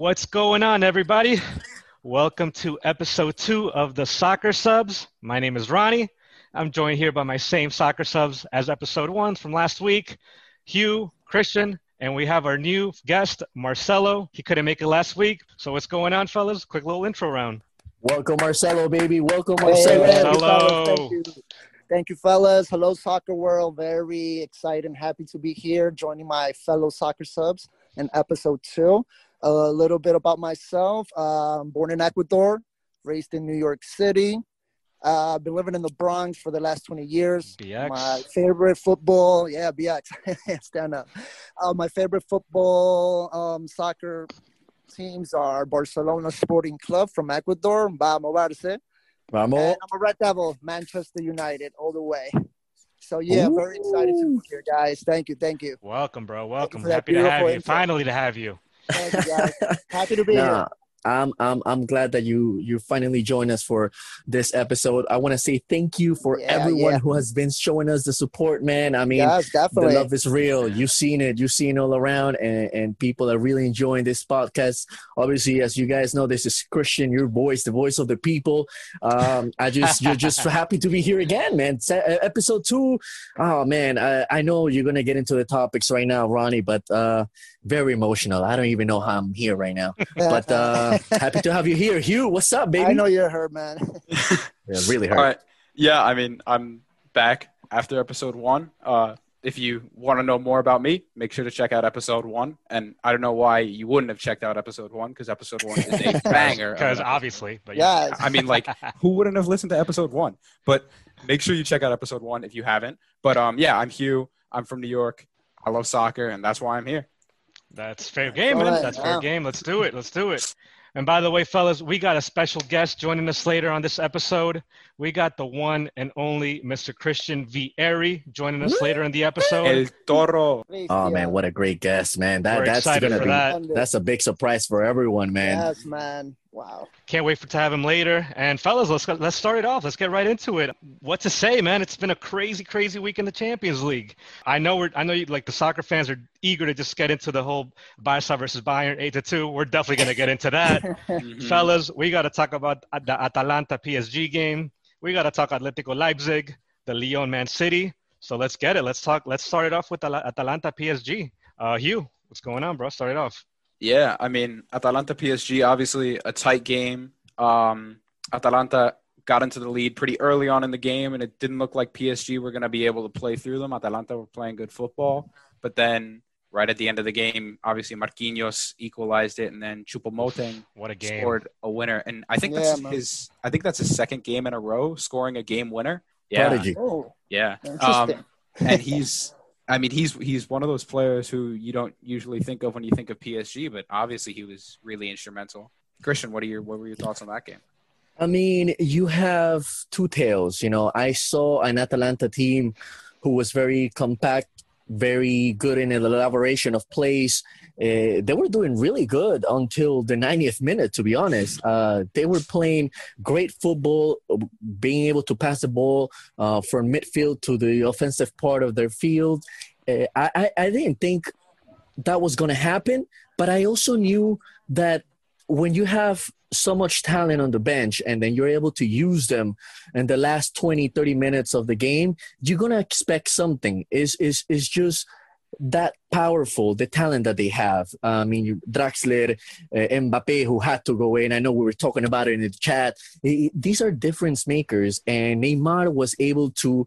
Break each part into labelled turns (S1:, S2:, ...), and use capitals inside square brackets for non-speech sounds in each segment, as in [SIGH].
S1: What's going on, everybody? Welcome to episode two of the Soccer Subs. My name is Ronnie. I'm joined here by my same soccer subs as episode one from last week Hugh, Christian, and we have our new guest, Marcelo. He couldn't make it last week. So, what's going on, fellas? Quick little intro round.
S2: Welcome, Marcelo, baby. Welcome, Marcelo.
S3: thank you,
S1: Marcelo.
S3: Thank you. Thank you, fellas. Hello, soccer world. Very excited and happy to be here joining my fellow soccer subs in episode two. A little bit about myself. I'm born in Ecuador, raised in New York City. Uh, I've been living in the Bronx for the last 20 years.
S1: BX.
S3: My favorite football, yeah, BX, stand [LAUGHS] up. Uh, my favorite football, um, soccer teams are Barcelona Sporting Club from Ecuador, Vamos Barça.
S2: Vamos.
S3: And I'm a Red Devil, Manchester United, all the way. So yeah, very excited to be here, guys. Thank you, thank you,
S1: Welcome, bro. Welcome. Happy to have you. Finally, to have you.
S3: Thank you, guys. Happy to be [LAUGHS]
S2: Nah,
S3: here.
S2: I'm I'm I'm glad that you you finally joined us for this episode. I want to say thank you for
S3: Yeah,
S2: everyone
S3: yeah.
S2: who has been showing us the support, man. I mean,
S3: Yes,
S2: the
S3: definitely.
S2: love is real. You've seen it. You've seen it all around, and, and people are really enjoying this podcast. Obviously, as you guys know, this is Christian, your voice, the voice of the people. Um, I just you're just [LAUGHS] happy to be here again, man. Episode two. Oh man, I, I know you're gonna get into the topics right now, Ronnie, but uh, very emotional. I don't even know how I'm here right now, [LAUGHS] but uh, happy to have you here, Hugh. What's up, baby?
S3: I know you're hurt, man. [LAUGHS]
S2: Yeah, really hurt.
S4: All right. Yeah, I mean, I'm back after episode one. Uh, if you want to know more about me, make sure to check out episode one. And I don't know why you wouldn't have checked out episode one because episode one is a [LAUGHS] banger.
S1: Because obviously, but yeah.
S3: Yes.
S4: I mean, like, who wouldn't have listened to episode one? But make sure you check out episode one if you haven't. But um, yeah, I'm Hugh. I'm from New York. I love soccer, and that's why I'm here.
S1: That's fair game, man.
S3: Alright,
S1: That's fair
S3: wow.
S1: game. Let's do it. Let's do it. And by the way, fellas, we got a special guest joining us later on this episode. We got the one and only Mr. Christian Vieri joining us later in the episode.
S4: El Toro.
S2: Oh man, what a great guest, man. That
S1: We're
S2: that's
S1: excited
S2: gonna
S1: for
S2: be
S1: that.
S2: that's a big surprise for everyone, man.
S3: Yes, man. Wow.
S1: Can't wait for to have him later. And fellas, let's let's start it off. Let's get right into it. What to say, man? It's been a crazy, crazy week in the Champions League. I know we're I know you like the soccer fans are eager to just get into the whole Barca versus Bayern eight to two. We're definitely gonna get into that. [LAUGHS]
S4: Mhm.
S1: Fellas, we got to talk about the Atalanta PSG game. We got to talk Atletico Leipzig, the Lyon Man City. So let's get it. Let's talk. Let's start it off with Ala- Atalanta PSG. Uh, Hugh, what's going on, bro? Start it off.
S4: Yeah, I mean, Atalanta PSG, obviously a tight game. Um, Atalanta got into the lead pretty early on in the game, and it didn't look like PSG were going to be able to play through them. Atalanta were playing good football, but then right at the end of the game, obviously Marquinhos equalized it, and then Choupo-Moting
S1: What a game.
S4: scored a winner. And I think that's
S3: man.
S4: his. I think that's his second game in a row scoring a game winner. Yeah,
S2: Prodigy.
S3: Oh,
S4: yeah. Um, and he's I mean he's he's one of those players who you don't usually think of when you think of PSG, but obviously he was really instrumental. Christian, what are your what were your thoughts on that game?
S2: I mean, you have two tails. You know, I saw an Atalanta team who was very compact, very good in elaboration of plays. Uh, they were doing really good until the 90th minute, to be honest. Uh, they were playing great football, being able to pass the ball uh, from midfield to the offensive part of their field. I, I, I didn't think that was going to happen, but I also knew that when you have so much talent on the bench and then you're able to use them in the last 20 30 minutes of the game you're going to expect something is is is just that powerful the talent that they have. I mean draxler uh, mbappe who had to go in. I know we were talking about it in the chat. I- these are difference makers and neymar was able to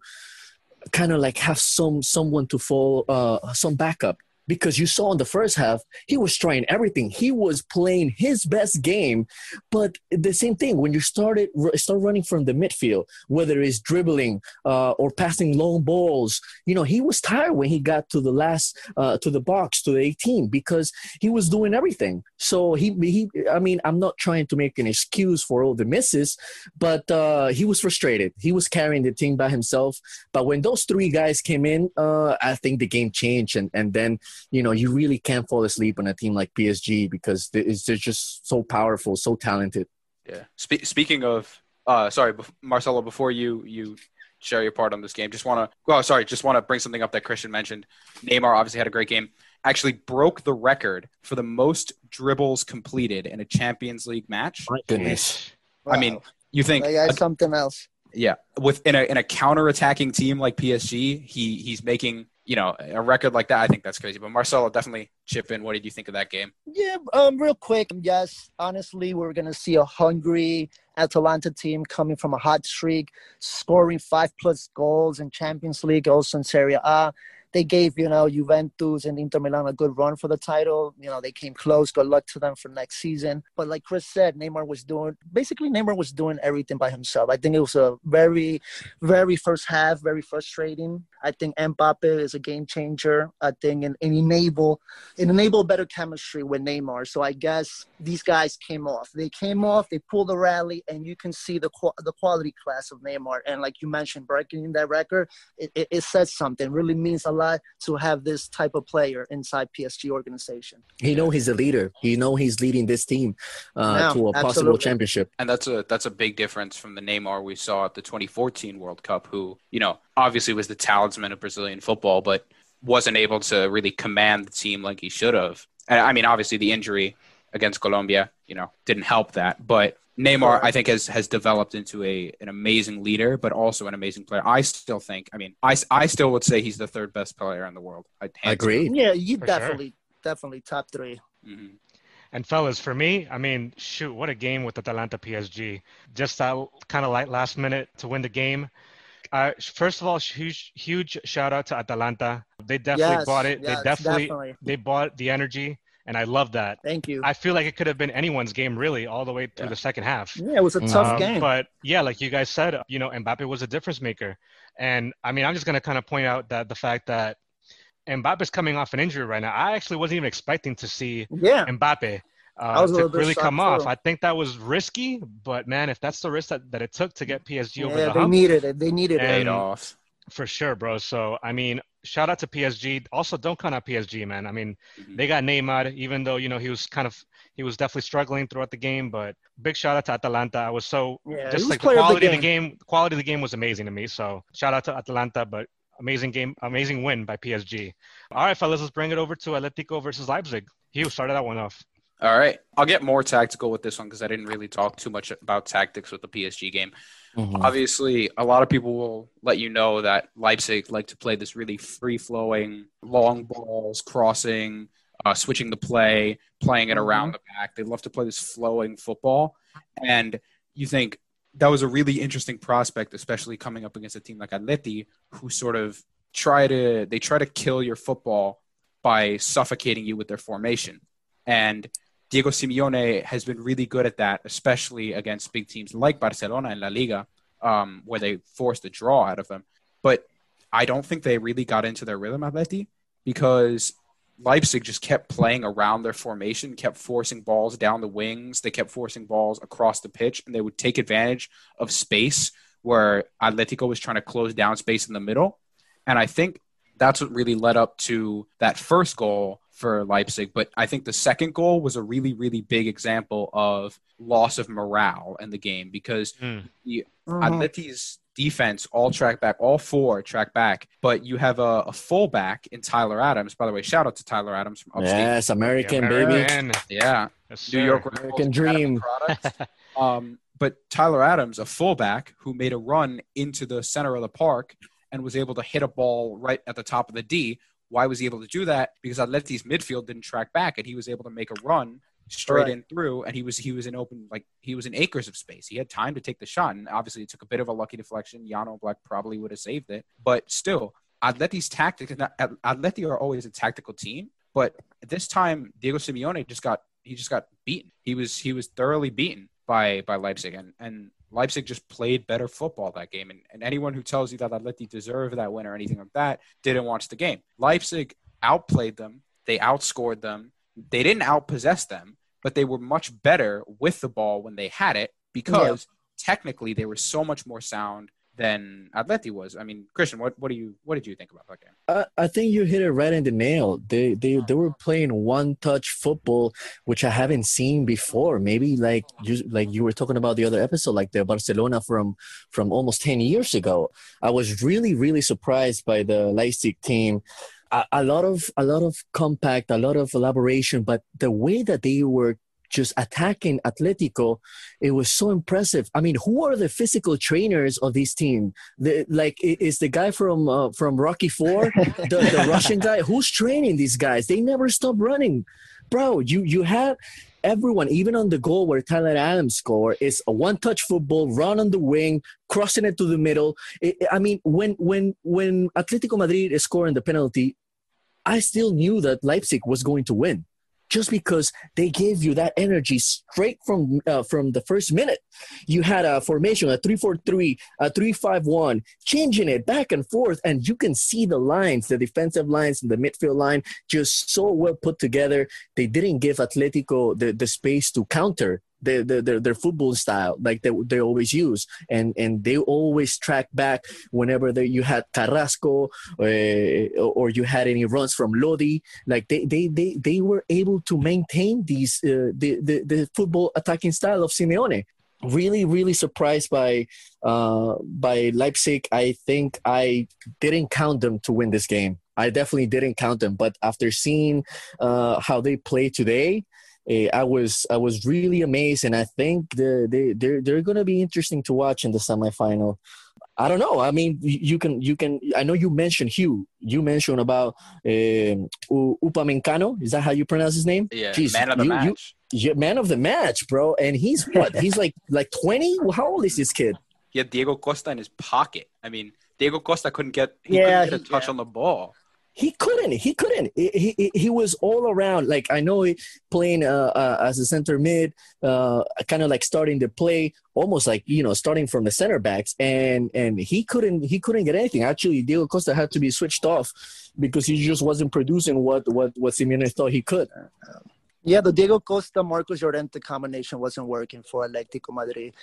S2: kind of like have some someone to fall uh some backup because you saw in the first half he was trying everything. He was playing his best game. But the same thing when you started start running from the midfield whether it's dribbling uh, or passing long balls you know he was tired when he got to the last uh, to the box to the 18 because he was doing everything. So he he i mean i'm not trying to make an excuse for all the misses but uh, he was frustrated. He was carrying the team by himself. But when those three guys came in uh, i think the game changed and and then you know, you really can't fall asleep on a team like PSG because they- it's, they're just so powerful, so talented.
S4: Yeah. Spe- speaking of, uh, sorry, bef- Marcelo, before you you share your part on this game, just want to, oh, sorry, just want to bring something up that Christian mentioned. Neymar obviously had a great game. actually broke the record for the most dribbles completed in a Champions League match.
S2: My goodness.
S4: I mean, you think
S3: That guy's something else.
S4: yeah, with in a in a counter-attacking team like PSG, he he's making you know a record like that. I think that's crazy. But Marcelo definitely chip in. What did you think of that game?
S3: Yeah, um, real quick. Yes, honestly, we're gonna see a hungry Atalanta team coming from a hot streak, scoring five plus goals in Champions League, also in Serie A. They gave you know Juventus and Inter Milan a good run for the title. You know they came close. Good luck to them for next season. But like Chris said, Neymar was doing basically Neymar was doing everything by himself. I think it was a very, very first half, very frustrating. I think Mbappe is a game changer. I think and, and enable it enable better chemistry with Neymar. So I guess these guys came off. They came off. They pulled the rally, and you can see the the quality class of Neymar. And like you mentioned, breaking that record, it, it, it says something. Really means a lot to have this type of player inside PSG organization.
S2: He know he's a leader. He know he's leading this team uh,
S3: Yeah,
S2: to a possible
S3: absolutely.
S2: championship.
S4: And that's a that's a big difference from the Neymar we saw at the 2014 World Cup, who you know obviously was the talisman of Brazilian football, but wasn't able to really command the team like he should have. And I mean, obviously the injury against Colombia, you know, didn't help that. But Neymar, I think, has has developed into a an amazing leader, but also an amazing player. I still think, I mean, I, I still would say he's the third best player in the world. I'd hands
S2: Agreed.
S3: Yeah, you
S1: For sure.
S3: definitely, definitely top three.
S4: down. Mhm.
S1: And fellas, for me, I mean, shoot, what a game with Atalanta PSG. Just that kind of like last minute to win the game. Uh, first of all, huge, huge shout out to Atalanta. They definitely
S3: Yes,
S1: bought it.
S3: yes,
S1: they definitely,
S3: definitely.
S1: they bought the energy, and I love that.
S3: Thank you.
S1: I feel like it could have been anyone's game, really, all the way through
S4: Yeah.
S1: the second half.
S3: yeah, it was a tough
S1: Um,
S3: game.
S1: But yeah, like you guys said, you know, Mbappe was a difference maker. And I mean, I'm just going to kind of point out that the fact that Mbappe's coming off an injury right now, I actually wasn't even expecting to see
S3: yeah,
S1: Mbappe uh,
S3: was
S1: to really come
S3: shocked,
S1: off.
S3: too.
S1: I think that was risky, but man, if that's the risk that, that it took to get PSG over
S3: yeah,
S1: the
S3: they
S1: hump,
S3: needed it. They needed
S1: And-
S3: it.
S4: Off.
S1: for sure, bro. So, I mean, shout out to PSG. Also, don't count out PSG, man. I mean,
S4: Mhm.
S1: they got Neymar, even though, you know, he was kind of, he was definitely struggling throughout the game, but big shout out to Atalanta. I was so
S3: Yeah,
S1: just like the
S3: player of the
S1: quality of the
S3: game.
S1: quality of the game was amazing to me. So shout out to Atalanta, but amazing game, amazing win by PSG. All right, fellas, let's bring it over to Atletico versus Leipzig. Hugh started that one off.
S4: All right. I'll get more tactical with this one because I didn't really talk too much about tactics with the PSG game.
S2: Mhm.
S4: Obviously, a lot of people will let you know that Leipzig like to play this really free flowing, long balls, crossing, uh, switching the play, playing it around the back. They love to play this flowing football. And you think that was a really interesting prospect, especially coming up against a team like Atleti, who sort of try to they try to kill your football by suffocating you with their formation. And Diego Simeone has been really good at that, especially against big teams like Barcelona and La Liga, um, where they forced a draw out of them. But I don't think they really got into their rhythm, Atleti, because Leipzig just kept playing around their formation, kept forcing balls down the wings. They kept forcing balls across the pitch, and they would take advantage of space where Atletico was trying to close down space in the middle. And I think that's what really led up to that first goal for Leipzig. But I think the second goal was a really, really big example of loss of morale in the game because
S1: Mm.
S3: Mhm.
S4: Atleti's defense all track back, all four track back, but you have a, a fullback in Tyler Adams. By the way, shout out to Tyler Adams from upstate.
S2: Yes, American
S1: Yeah,
S2: baby.
S4: Yeah,
S1: Yes,
S4: New. York
S2: American
S4: Red
S2: dream. [LAUGHS]
S4: Um, but Tyler Adams, a fullback who made a run into the center of the park and was able to hit a ball right at the top of the D. Why was he able to do that? Because Atleti's midfield didn't track back, and he was able to make a run straight
S3: Right.
S4: in through, and he was he was in open like he was in acres of space. He had time to take the shot, and obviously it took a bit of a lucky deflection. Jan Oblak probably would have saved it, but still, Atleti's tactics. Atleti are always a tactical team, but this time Diego Simeone just got he just got beaten. He was he was thoroughly beaten by by Leipzig, and and Leipzig just played better football that game. And, and anyone who tells you that Atleti deserved that win or anything like that didn't watch the game. Leipzig outplayed them. They outscored them. They didn't outpossess them, but they were much better with the ball when they had it because technically they were so much more sound than Atleti was. I mean, Christian, what, what do you what did you think about that game?
S2: I, I think you hit it right in the nail. They they they were playing one touch football, which I haven't seen before. Maybe like you like you were talking about the other episode, like the Barcelona from from almost ten years ago. I was really really surprised by the Leipzig team. a, a lot of a lot of compact, a lot of elaboration, but the way that they were just attacking Atletico, it was so impressive. I mean, who are the physical trainers of this team? The, like, is the guy from uh, from Rocky Four, [LAUGHS] the, the Russian guy? Who's training these guys? They never stop running, bro. You you had everyone, even on the goal where Tyler Adams scored, is a one-touch football, run on the wing, crossing it to the middle. It, I mean, when when when Atletico Madrid is scoring the penalty, I still knew that Leipzig was going to win just because they gave you that energy straight from uh, from the first minute. You had a formation, a 3-4-3, a 3-5-1, changing it back and forth, and you can see the lines, the defensive lines and the midfield line, just so well put together. They didn't give Atletico the, the space to counter their, their, their football style like they, they always use. And and they always track back whenever they, you had Carrasco uh, or you had any runs from Lodi. Like they they, they, they were able to maintain these uh, the, the the football attacking style of Simeone. Really really surprised by uh, by Leipzig. I think I didn't count them to win this game. I definitely didn't count them. But after seeing uh, how they play today uh, I was I was really amazed, and I think the, they they're they're going to be interesting to watch in the semifinal. I don't know. I mean, you can you can. I know you mentioned Hugh. You mentioned about um, Upamecano. Is that how you pronounce his name?
S4: Yeah, Jeez, man of the you, match.
S2: You, yeah, man of the match, bro. And he's what? he's like like twenty. How old is this kid?
S4: He had Diego Costa in his pocket. I mean, Diego Costa couldn't get he yeah, couldn't get a touch yeah. on the ball
S2: he couldn't. He couldn't. He, he, he was all around. Like i know he playing uh, uh, as a center mid uh, kind of like starting to play almost like you know starting from the center backs. And and he couldn't he couldn't get anything. Actually diego costa had to be switched off because he just wasn't producing what what what simeone thought he could.
S3: Yeah the diego costa marcos llorente combination wasn't working for atletico madrid.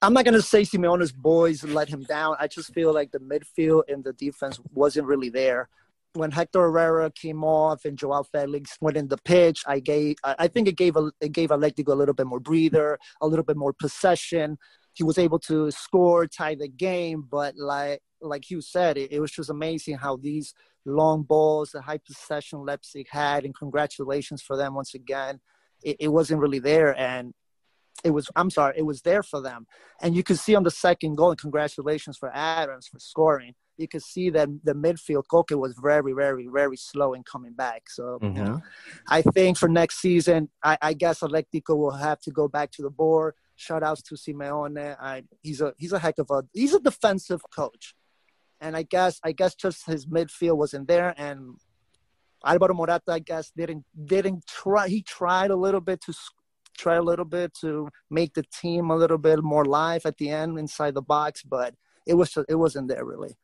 S3: I'm not gonna say Simeone's boys let him down. I just feel like the midfield and the defense wasn't really there when Hector Herrera came off and Joao Felix went in the pitch, I gave I think it gave a, it gave Atletico a little bit more breather, a little bit more possession. He was able to score, tie the game, but like like you said, it, it was just amazing how these long balls, the high possession Leipzig had, and congratulations for them once again. It, it wasn't really there, and it was I'm sorry, it was there for them, and you could see on the second goal. And congratulations for Adams for scoring you could see that the midfield Koke was very, very, very slow in coming back. So mm-hmm. you know, I think for next season, I, I, guess Atletico will have to go back to the board. Shout outs to Simeone. I, he's a he's a heck of a he's a defensive coach, and I guess I guess just his midfield wasn't there, and Alvaro Morata I guess didn't didn't try. He tried a little bit to try a little bit to make the team a little bit more live at the end inside the box, but it was it wasn't there really.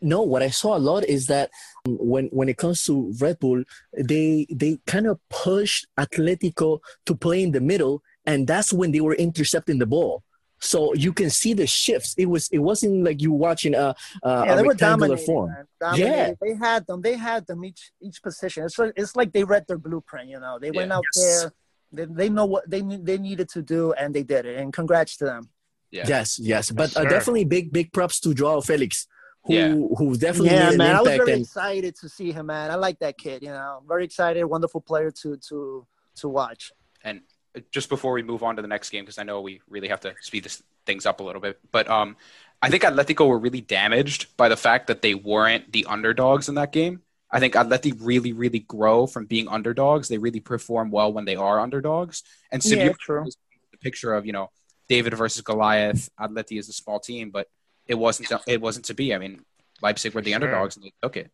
S2: No, what I saw a lot is that when when it comes to Red Bull, they they kind of pushed Atletico to play in the middle, and that's when they were intercepting the ball. So you can see the shifts. It was it wasn't like you watching a, a, yeah, a rectangular form.
S3: Yeah, they had them. They had them each each position. It's it's like they read their blueprint. You know, they yeah. went out yes. there. They, they know what they they needed to do, and they did it. And congrats to them.
S2: Yeah. Yes, yes, but uh, definitely big big props to Joao Felix who yeah. who definitely
S3: yeah man
S2: I
S3: was very
S2: and,
S3: excited to see him man. I like that kid you know. Very excited wonderful player to to to watch.
S4: And just before we move on to the next game because I know we really have to speed this things up a little bit but um I think Atletico were really damaged by the fact that they weren't the underdogs in that game. I think Atleti really really grow from being underdogs. They really perform well when they are underdogs. And Simeone yeah, true. the picture of you know David versus Goliath. Atleti is a small team but it wasn't it wasn't to be. I mean, Leipzig were the sure. underdogs and they took it.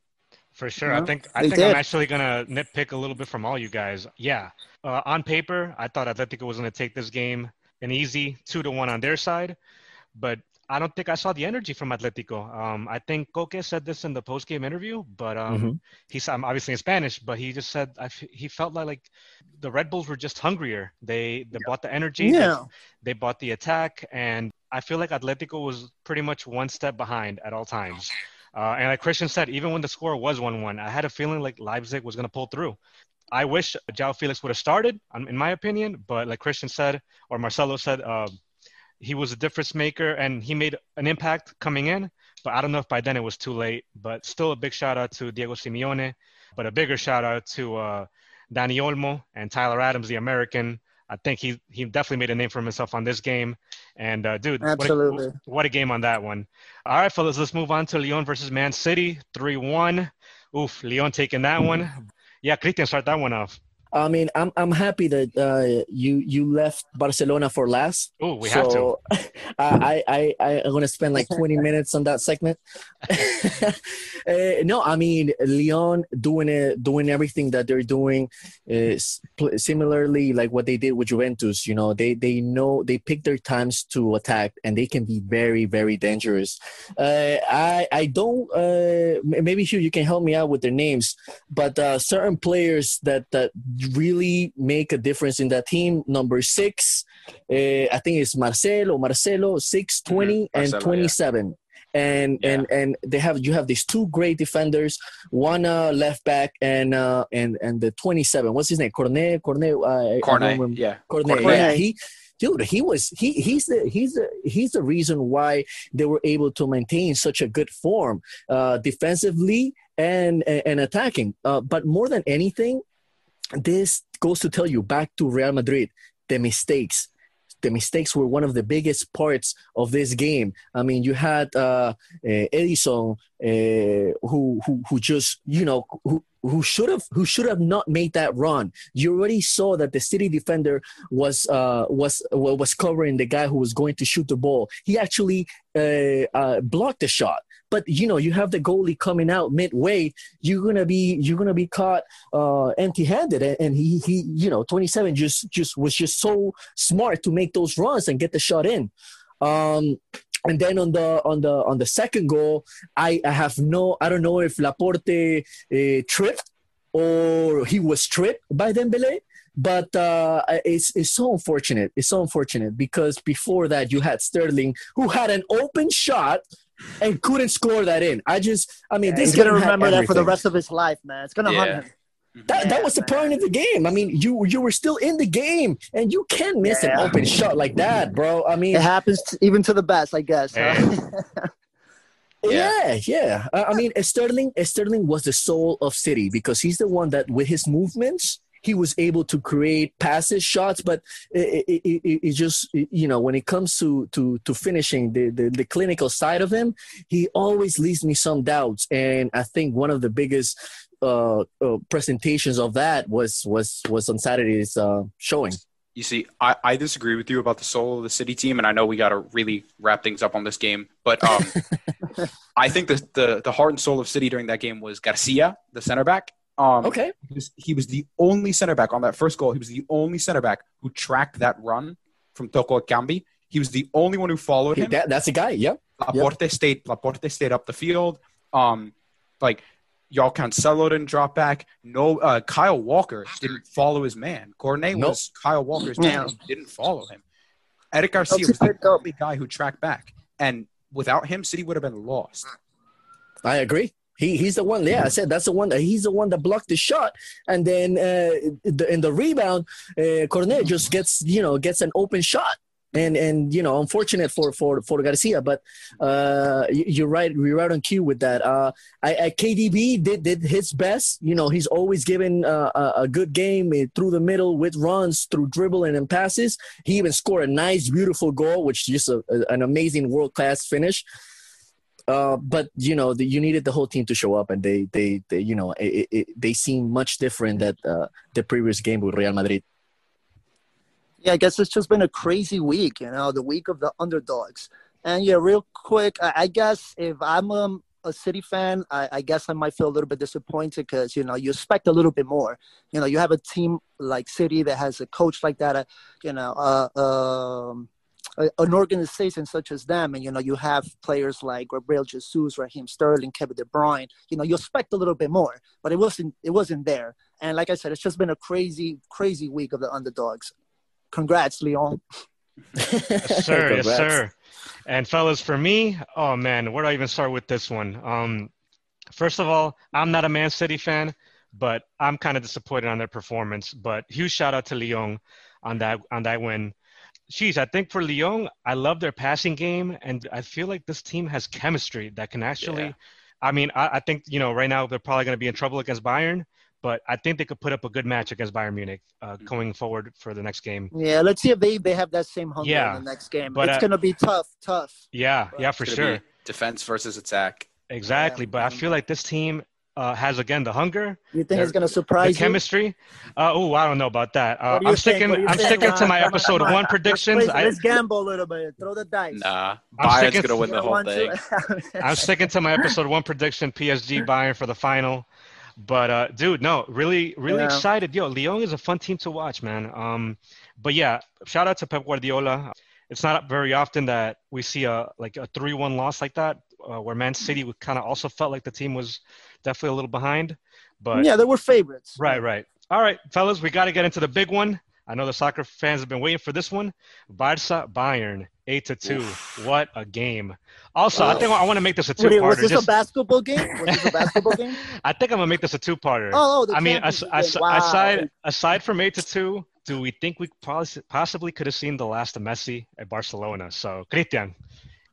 S1: For sure, I think I think did. I'm actually gonna nitpick a little bit from all you guys. Yeah, uh, on paper, I thought Atletico was gonna take this game an easy two to one on their side, but I don't think I saw the energy from Atletico. Um, I think Koke said this in the post game interview, but um, mm-hmm. he said obviously in Spanish, but he just said he felt like like the Red Bulls were just hungrier. They they yeah. bought the energy, yeah. they, they bought the attack, and I feel like Atletico was pretty much one step behind at all times. Uh, and like Christian said, even when the score was 1 1, I had a feeling like Leipzig was going to pull through. I wish Joao Felix would have started, in my opinion, but like Christian said, or Marcelo said, uh, he was a difference maker and he made an impact coming in. But I don't know if by then it was too late. But still, a big shout out to Diego Simeone. But a bigger shout out to uh, Dani Olmo and Tyler Adams, the American. I think he he definitely made a name for himself on this game. And uh, dude,
S3: absolutely,
S1: what a, what a, game on that one. All right, fellas, let's move on to Lyon versus Man City, three-one. Oof, Lyon taking that one. Yeah, Christian, start that one off.
S2: I mean, I'm I'm happy that uh, you you left Barcelona for last.
S1: Oh, we
S2: so have to. [LAUGHS] I I I am gonna spend like 20 [LAUGHS] minutes on that segment. uh, [LAUGHS] no, I mean Lyon doing it, doing everything that they're doing is similarly like what they did with Juventus. You know, they they know they pick their times to attack, and they can be very very dangerous. Uh, I I don't uh, maybe Hugh you can help me out with their names, but uh, certain players that that really make a difference in that team. Number six, uh, I think it's Marcelo, Marcelo, 6, 20, mm-hmm. and 27. Yeah. And yeah. and and they have you have these two great defenders, one uh, left back and uh, and and the 27. What's his name? Cornet, Cornet, uh,
S4: Cornet, yeah,
S2: Cornet. Cornet. Yeah, he dude he was he he's the he's the he's the reason why they were able to maintain such a good form uh defensively and and attacking uh but more than anything this goes to tell you back to Real Madrid, the mistakes. The mistakes were one of the biggest parts of this game. I mean, you had uh, uh, Ederson, uh, who who who just you know who who should have who should have not made that run. You already saw that the city defender was uh, was was covering the guy who was going to shoot the ball. He actually uh, uh, blocked the shot but you know you have the goalie coming out midway you're gonna be you're gonna be caught uh, empty-handed and he he you know 27 just just was just so smart to make those runs and get the shot in um, and then on the on the on the second goal i, I have no i don't know if laporte uh, tripped or he was tripped by dembele but uh, it's, it's so unfortunate. It's so unfortunate because before that you had Sterling who had an open shot and couldn't score that in. I just, I mean, yeah, this
S3: he's gonna remember that for the rest of his life, man. It's gonna yeah. haunt him.
S2: That, yeah, that was the man. point of the game. I mean, you you were still in the game, and you can't miss yeah. an open shot like that, bro. I mean,
S3: it happens to, even to the best, I guess. Huh?
S2: yeah, [LAUGHS] yeah. Uh, I mean, Sterling Sterling was the soul of City because he's the one that, with his movements, he was able to create passes, shots, but it, it, it, it just you know when it comes to to to finishing the, the, the clinical side of him, he always leaves me some doubts, and I think one of the biggest uh, uh, presentations of that was was was on Saturday's uh, showing.
S4: You see, I, I disagree with you about the soul of the city team, and I know we got to really wrap things up on this game. But um, [LAUGHS] I think the, the the heart and soul of City during that game was Garcia, the center back,
S2: um, okay.
S4: He was, he was, the only center back on that first goal. He was the only center back who tracked that run from Toko Ekambi. He was the only one who followed him.
S2: That, that's a guy. Yep.
S4: Laporte
S2: yep.
S4: stayed. Laporte stayed up the field. Um, like y'all Cancelo didn't drop back. No, uh, Kyle Walker didn't follow his man. Cornet nope. was Kyle Walker's man. Didn't follow him. Eric Garcia was the only guy who tracked back, and without him, City would have been lost.
S2: I agree. He he's the one. Yeah, I said that's the one. That, he's the one that blocked the shot, and then uh, the, in the rebound, uh, Cornet just gets you know gets an open shot, and and you know unfortunate for for for Garcia, but uh, you're right. You're right on cue with that. Uh, I, I KDB did did his best. You know he's always given uh, a, a good game through the middle with runs, through dribbling and passes. He even scored a nice, beautiful goal, which is just a, a, an amazing world class finish. Uh, but you know, the, you needed the whole team to show up, and they, they, they you know, it, it, they seem much different than uh, the previous game with Real Madrid.
S3: Yeah, I guess it's just been a crazy week. You know, the week of the underdogs. And yeah, real quick, I, I guess if I'm um, a City fan, I, I, guess I might feel a little bit disappointed because you know you expect a little bit more. You know, you have a team like City that has a coach like that. Uh, you know, uh, um, an organization such as them, and you know you have players like Gabriel Jesus, Raheem Sterling, Kevin De Bruyne. You know you expect a little bit more, but it wasn't. It wasn't there. And like I said, it's just been a crazy, crazy week of the underdogs. Congrats, Lyon.
S1: yes, sir. yes, sir. And fellas, for me, oh man, where do I even start with this one? Um, first of all, I'm not a Man City fan, but I'm kind of disappointed on their performance. But huge shout out to Lyon on that on that win geez, I think for Lyon, I love their passing game, and I feel like this team has chemistry that can actually.
S4: Yeah.
S1: I mean, I, I think you know right now they're probably going to be in trouble against Bayern, but I think they could put up a good match against Bayern Munich uh,
S4: Mm-hmm.
S1: going forward for the next game.
S3: Yeah, let's see if they, they have that same hunger
S1: Yeah,
S3: in the next game.
S1: but,
S3: it's
S1: uh,
S3: gonna be tough, tough.
S1: Yeah, yeah, for sure,
S4: defense versus attack.
S1: exactly.
S3: Yeah.
S1: But I feel like this team uh, has again the hunger,
S3: You think
S1: they're-
S3: it's gonna
S1: the
S3: surprise you?
S1: chemistry. Uh, oh, I don't know about that. Uh,
S3: What do you
S1: I'm
S3: think?
S1: sticking.
S3: What do you
S1: I'm
S3: think,
S1: sticking to my episode
S3: come on.
S1: one
S3: Let's
S1: predictions. I,
S3: let's gamble a little bit. Throw the dice.
S4: Nah,
S1: I'm
S4: Bayern's
S1: sticking-
S4: gonna win the whole thing.
S1: I'm sticking to my episode one prediction: PSG [LAUGHS] Bayern for the final. But uh, dude, no, really, really
S3: Yeah.
S1: excited. Yo, Lyon is a fun team to watch, man. Um, but yeah, shout out to Pep Guardiola. It's not very often that we see a like a three-one loss like that, uh, where Man City kind of also felt like the team was definitely a little behind. But
S3: yeah, they were favorites.
S1: Right, right. All right, fellas, we got to get into the big one. I know the soccer fans have been waiting for this one. Barca Bayern, eight to two. What a game! Also, I think I want to make this a
S3: you- was
S1: two-parter.
S3: this a basketball game? Was this a basketball [LAUGHS] game?
S1: I think I'm gonna make this a two-parter.
S3: Oh, oh
S1: I mean, as, as,
S3: Wow.
S1: aside aside from eight to two, do we think we possibly could have seen the last of Messi at Barcelona? So, Christian,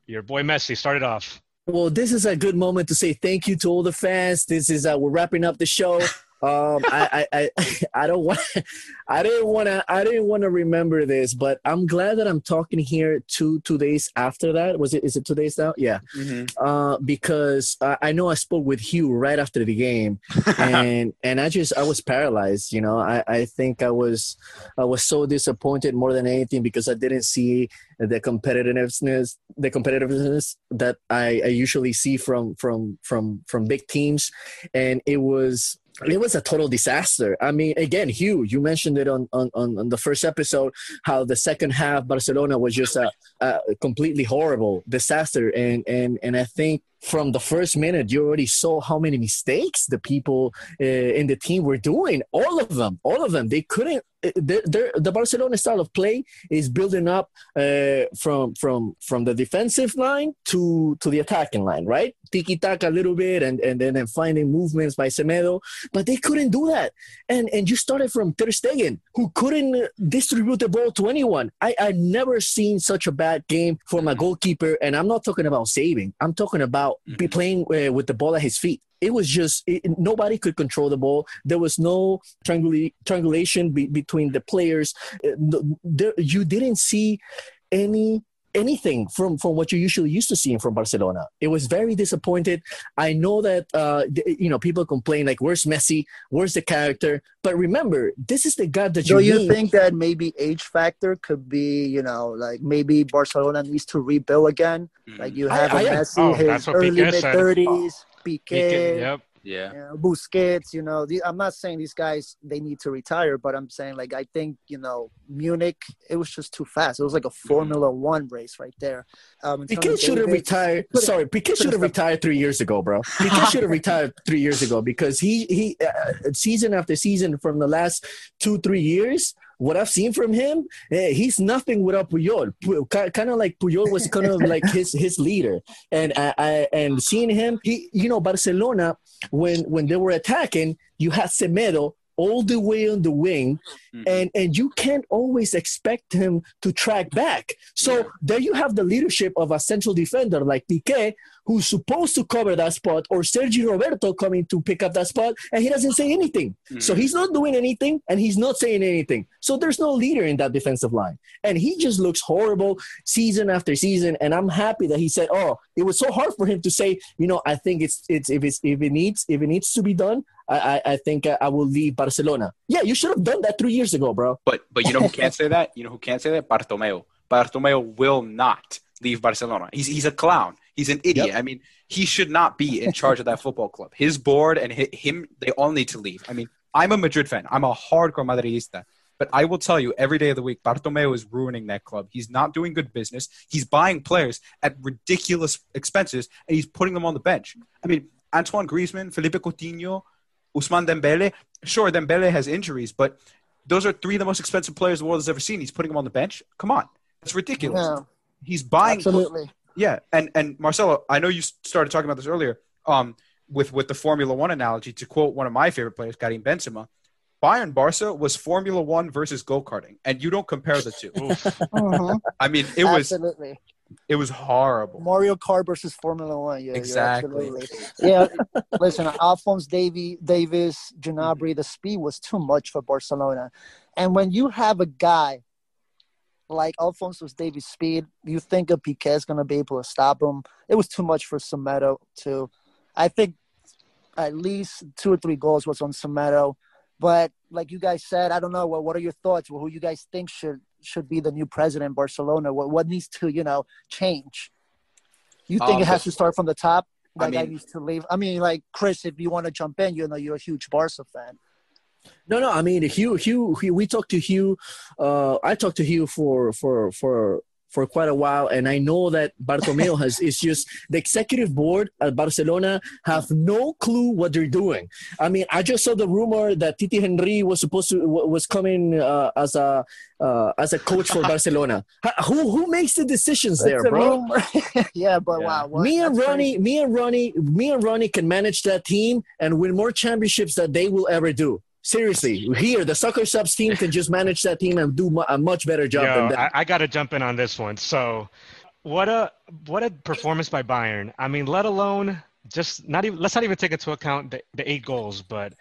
S1: your boy Messi started off.
S2: Well, this is a good moment to say thank you to all the fans. This is uh, we're wrapping up the show. Um, I, I, I, [LAUGHS] I don't want, [LAUGHS] I didn't want to, I didn't want to remember this, but I'm glad that I'm talking here two two days after that. Was it? Is it two days now? Yeah.
S4: Mhm.
S2: Uh, because I, I know I spoke with Hugh right after the game, [LAUGHS] and and I just I was paralyzed. You know, I I think I was I was so disappointed more than anything because I didn't see the competitiveness the competitiveness that I, I usually see from from from from big teams, and it was it was a total disaster. I mean, again, Hugh, you mentioned it on on, on, the first episode how the second half Barcelona was just a, a completely horrible disaster, and and and I think from the first minute you already saw how many mistakes the people uh, in the team were doing. All of them, all of them. They couldn't. Uh, they're, they're, the Barcelona style of play is building up uh, from from from the defensive line to to the attacking line, right? Tiki taka a little bit, and and then and finding movements by Semedo, but they couldn't do that. And and you started from Ter Stegen, who couldn't distribute the ball to anyone. I I've never seen such a bad game from a goalkeeper, and I'm not talking about saving. I'm talking about be
S4: Mhm.
S2: playing uh, with the ball at his feet. It was just it, nobody could control the ball. There was no triangula- triangulation be, between the players. Uh, there, you didn't see any anything from from what you usually used to seeing from Barcelona. It was very disappointed. I know that uh, th- you know people complain like, "Where's Messi? Where's the character?" But remember, this is the guy that
S3: Do
S2: you
S3: you
S2: need.
S3: think that maybe age factor could be, you know, like maybe Barcelona needs to rebuild again? Like you
S2: I-
S3: have a
S2: I-
S3: Messi,
S1: Oh,
S3: his early mid thirties,
S1: He
S3: Piqué,
S1: can- yep.
S4: yeah.
S3: you know, Busquets. You know, the, I'm not saying these guys they need to retire, but I'm saying like I think you know Munich, it was just too fast. It was like a Formula One race right there. Um, in Piqué
S2: should have retired. [LAUGHS] Sorry, Piqué should have
S3: could've
S2: retired three years ago, bro. Piqué [LAUGHS] should have retired three years ago because he he uh, season after season from the last two three years. What I've seen from him, eh, he's nothing without Puyol. Kind of like Puyol was kind of [LAUGHS] like his his leader, and I, I and seeing him, he you know Barcelona when when they were attacking, you had Semedo all the way on the wing,
S4: Mhm.
S2: and and you can't always expect him to track back. So
S4: Yeah.
S2: there you have the leadership of a central defender like Piqué, who's supposed to cover that spot, or Sergio Roberto coming to pick up that spot, and he doesn't say anything. So
S4: Mhm.
S2: he's not doing anything, and he's not saying anything. So there's no leader in that defensive line, and he just looks horrible season after season. And I'm happy that he said, "Oh, it was so hard for him to say, you know, I think it's it's if it's if it needs if it needs to be done." I, I, think I, I will leave Barcelona. Yeah, you should have done that three years ago, bro.
S4: But but you know who can't say that? You know who can't say that? Bartomeu. Bartomeu will not leave Barcelona. He's he's a clown. He's an idiot. I mean, he should not be in charge of that football club. His board and him, they all need to leave. I mean, I'm a Madrid fan. I'm a hardcore Madridista. But I will tell you, every day of the week, Bartomeu is ruining that club. He's not doing good business. He's buying players at ridiculous expenses, and he's putting them on the bench. I mean, Antoine Griezmann, Felipe Coutinho, Ousmane Dembele. Sure, Dembele has injuries, but those are three of the most expensive players the world has ever seen. He's putting them on the bench. Come on, that's ridiculous.
S3: Yeah,
S4: He's buying.
S3: absolutely.
S4: Yeah, and and Marcelo, I know you started talking about this earlier. Um, with with the Formula One analogy, to quote one of my favorite players, Karim Benzema, Bayern Barca was Formula One versus go karting, and you don't compare the two.
S1: Oof.
S3: Mhm. [LAUGHS]
S4: I mean, it was
S3: Absolutely.
S4: It was horrible.
S3: Mario Kart versus Formula One. Yeah,
S4: Exactly.
S3: Yeah, listen, Alphonse Davy, Davis, Gnabry, the speed was too much for Barcelona. And when you have a guy like Alphonse Davies' speed, you think a Piqué is going to be able to stop him. It was too much for Semedo, too. I think at least two or three goals was on Semedo. But like you guys said, I don't know. What, what are your thoughts? Who you guys think should should be the new president in Barcelona? What, what needs to, you know, change? You think
S4: Um,
S3: it has to start from the top?
S4: I
S3: That guy
S4: mean-
S3: needs to leave. I mean, like Chris, if you want to jump in, you know, you're a huge Barca fan.
S2: No, no. I mean, Hugh, Hugh, Hugh we talked to Hugh. Uh, I talked to Hugh for for for for quite a while, and I know that Bartomeu has [LAUGHS] is just the executive board at Barcelona have no clue what they're doing. I mean, I just saw the rumor that Titi Henry was supposed to was coming uh, as a uh, as a coach for [LAUGHS] Barcelona. Who who makes the decisions there,
S3: It's
S2: bro? [LAUGHS]
S3: yeah, but
S4: Yeah.
S3: wow. what-
S2: me and
S3: that's
S2: Ronnie,
S3: crazy.
S2: me and Ronnie, me and Ronnie can manage that team and win more championships than they will ever do. Seriously, here the soccer subs team can just manage that team and do a much better job than
S1: Yo,
S2: them.
S1: I, I got to jump in on this one. So, what a what a performance by Bayern. I mean, let alone just not even let's not even take into account the, the eight goals, but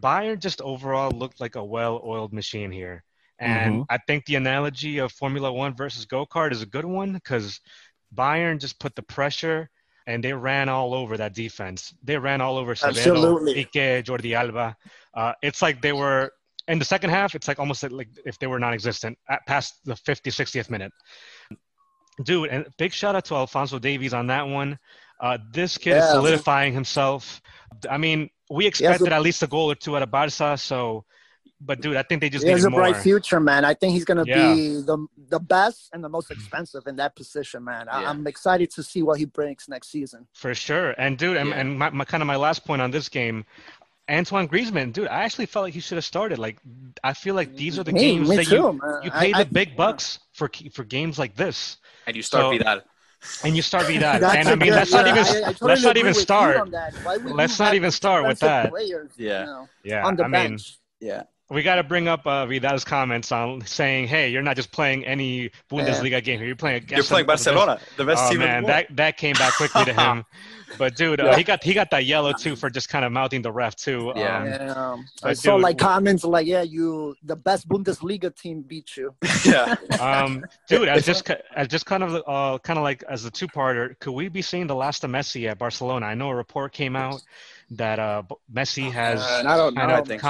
S1: Bayern just overall looked like a well-oiled machine here. And mm-hmm. I think the analogy of Formula One versus go kart is a good one because Bayern just put the pressure and they ran all over that defense. They ran all over Severo,
S3: Absolutely.
S1: Piqué, Jordi Alba. Uh, it's like they were in the second half. It's like almost like if they were non-existent at past the 50, 60th minute. Dude, and big shout out to Alphonso Davies on that one. Uh, this kid is solidifying himself. I mean, we expected at least a goal or two at a Barca. So, but dude, I think they just
S3: He has
S1: needed
S3: a
S1: more.
S3: bright future, man. I think he's gonna
S1: Yeah.
S3: be the the best and the most [LAUGHS] expensive in that position, man. I,
S4: Yeah.
S3: I'm excited to see what he brings next season.
S1: For sure. And dude, and,
S4: Yeah.
S1: and my, my kind of my last point on this game, Antoine Griezmann, dude, I actually felt like he should have started. Like, I feel like these are the
S3: me,
S1: games
S3: me
S1: that
S3: too,
S1: you
S3: man.
S1: you
S3: I-
S1: pay the
S3: I-
S1: big bucks for for games like this,
S4: And you start
S1: So-
S4: Vidal.
S1: and you start Vidal. [LAUGHS]
S3: That's
S1: and I mean,
S3: good-
S1: let's not even
S3: I- I totally
S1: let's not even start.
S3: on that. Why would
S1: Let's not even start with that.
S3: Players,
S4: Yeah.
S3: you know,
S1: Yeah,
S3: on the
S1: I mean,
S3: bench.
S4: Yeah.
S1: We got to bring up uh, Vidal's comments on saying, "Hey, you're not just playing any Bundesliga game here. You're playing against
S4: You're playing
S1: the best-
S4: Barcelona, the best
S1: Oh
S4: team in
S1: man,
S4: the world.
S1: that that came back quickly to [LAUGHS] him. But dude, uh, he got he got that yellow too for just kind of mouthing the ref too.
S4: Yeah.
S1: Um,
S3: Yeah, I
S1: but
S3: saw like comments like, "Yeah, you the best Bundesliga team beat you." [LAUGHS]
S4: yeah.
S1: um, dude, as just [LAUGHS] as just kind of uh, kind of like as a two-parter, could we be seeing the last of Messi at Barcelona? I know a report came out that uh, Messi has
S3: Uh, I don't
S1: kind
S3: know.
S4: I
S1: of
S4: think so.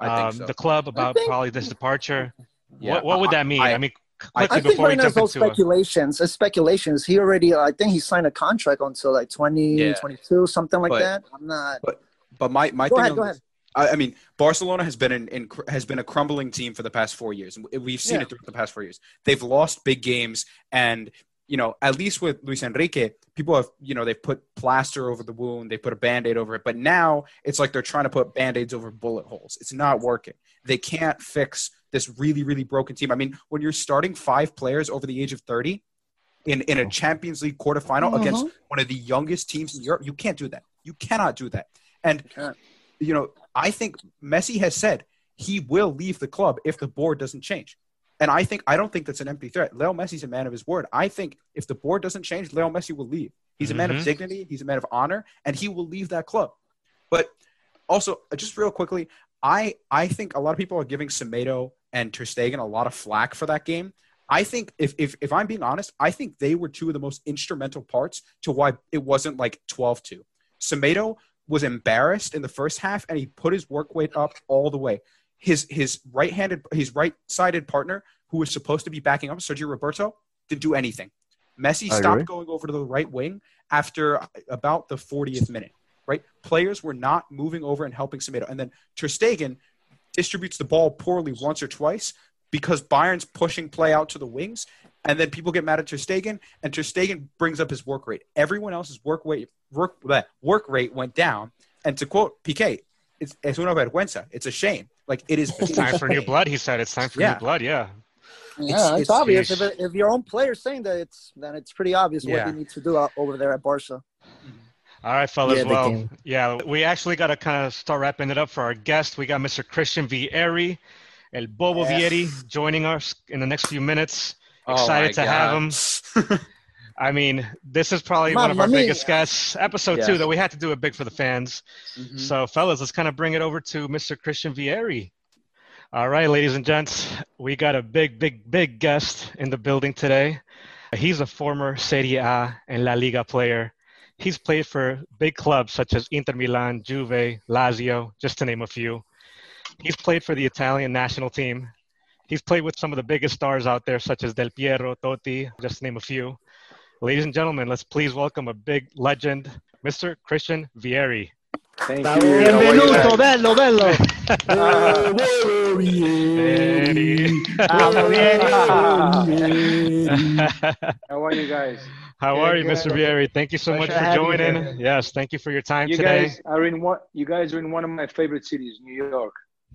S1: Contacted
S4: I think
S1: um,
S4: so.
S1: the club about
S3: think-
S1: probably this departure. [LAUGHS]
S4: Yeah.
S1: What what would that mean? I,
S4: I-
S1: mean,
S4: I-
S1: quickly
S3: I think
S1: before we
S3: right
S1: jump into it.
S3: speculations. It's speculations. He already, I think he signed a contract until like 2022, something like
S4: But-
S3: that. I'm not.
S4: But my my
S3: Go
S4: thing
S3: ahead,
S4: on
S3: go
S4: this-
S3: ahead.
S4: I, I mean, Barcelona has been in, in has been a crumbling team for the past four years, and we've seen
S3: Yeah.
S4: it throughout the past four years. They've lost big games, and you know, at least with Luis Enrique, people have you know they've put plaster over the wound, they put a band-aid over it, but now it's like they're trying to put band-aids over bullet holes. It's not working. They can't fix this really really broken team. I mean, when you're starting five players over the age of thirty. In, in a Champions League quarterfinal against
S3: Mhm.
S4: one of the youngest teams in Europe, you can't do that. You cannot do that. And you know, I think Messi has said he will leave the club if the board doesn't change. And I think I don't think that's an empty threat. Leo Messi's a man of his word. I think if the board doesn't change, Leo Messi will leave. He's a man of dignity, he's a man of honor, and he will leave that club. But also, uh, just real quickly, I I think a lot of people are giving Semedo and Ter Stegen a lot of flack for that game. I think if, if if I'm being honest, I think they were two of the most instrumental parts to why it wasn't like 12-2. Semedo was embarrassed in the first half and he put his work weight up all the way. His his right-handed his right-sided partner who was supposed to be backing up Sergio Roberto didn't do anything. Messi stopped going over to the right wing after about the 40th minute. Right? Players were not moving over and helping Semedo. And then Ter Stegen distributes the ball poorly once or twice because Bayern's pushing play out to the wings, and then people get mad at Ter Stegen, and Ter Stegen brings up his work rate. Everyone else's work rate work work rate went down. And to quote Piqué, it's es una vergüenza. It's a shame. Like it is.
S1: It's time for new blood. He said it's time for
S4: Yeah.
S1: new blood. Yeah.
S3: Yeah,
S4: It's-
S3: it's,
S4: it's-
S3: obvious. If, it, if your own player's saying that, it's then it's pretty obvious
S1: Yeah.
S3: what you need to do out over there at Barca.
S1: All right, fellas.
S2: Yeah,
S1: well,
S2: can.
S1: yeah, we actually got to kind of start wrapping it up for our guest. We got Mr. Christian Vieri, El Bobo
S3: Yes.
S1: Vieri, joining us in the next few minutes.
S4: Oh
S1: Excited
S4: my
S1: to have him. [LAUGHS] I mean, this is probably one of our
S3: mia.
S1: biggest guests. Episode
S4: Yeah.
S1: two that we had to do it big for the fans.
S4: Mhm.
S1: So, fellas, let's kind of bring it over to Mr. Christian Vieri. All right, ladies and gents, we got a big, big, big guest in the building today. He's a former Serie A and La Liga player. He's played for big clubs such as Inter Milan, Juve, Lazio, just to name a few. He's played for the Italian national team. He's played with some of the biggest stars out there, such as Del Piero, Totti, just to name a few. Ladies and gentlemen, let's please welcome a big legend, Mr. Christian Vieri.
S5: Thank you. How are you
S3: Benvenuto,
S5: guys?
S3: bello, bello. [LAUGHS]
S5: How are you guys?
S1: How
S5: Good,
S1: are you,
S5: good.
S1: Mr. Vieri? Thank you so
S5: Pleasure
S1: much for joining. Yes, thank you for your time
S5: You
S1: today.
S5: guys are in one. You guys are in one of my favorite cities, New York.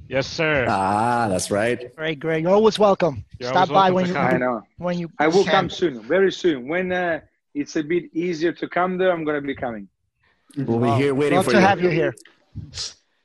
S1: Yes, sir.
S2: Ah, that's right.
S3: Great, great. You're always welcome.
S1: You're
S3: Stop
S1: always
S3: by
S1: welcome
S3: when you
S1: come.
S5: I know.
S3: when you.
S5: I will
S3: can.
S5: come soon, very soon. When uh, it's a bit easier to come there, I'm gonna be coming.
S2: We'll be here waiting
S3: Love
S2: for
S3: to
S2: you.
S3: have you here.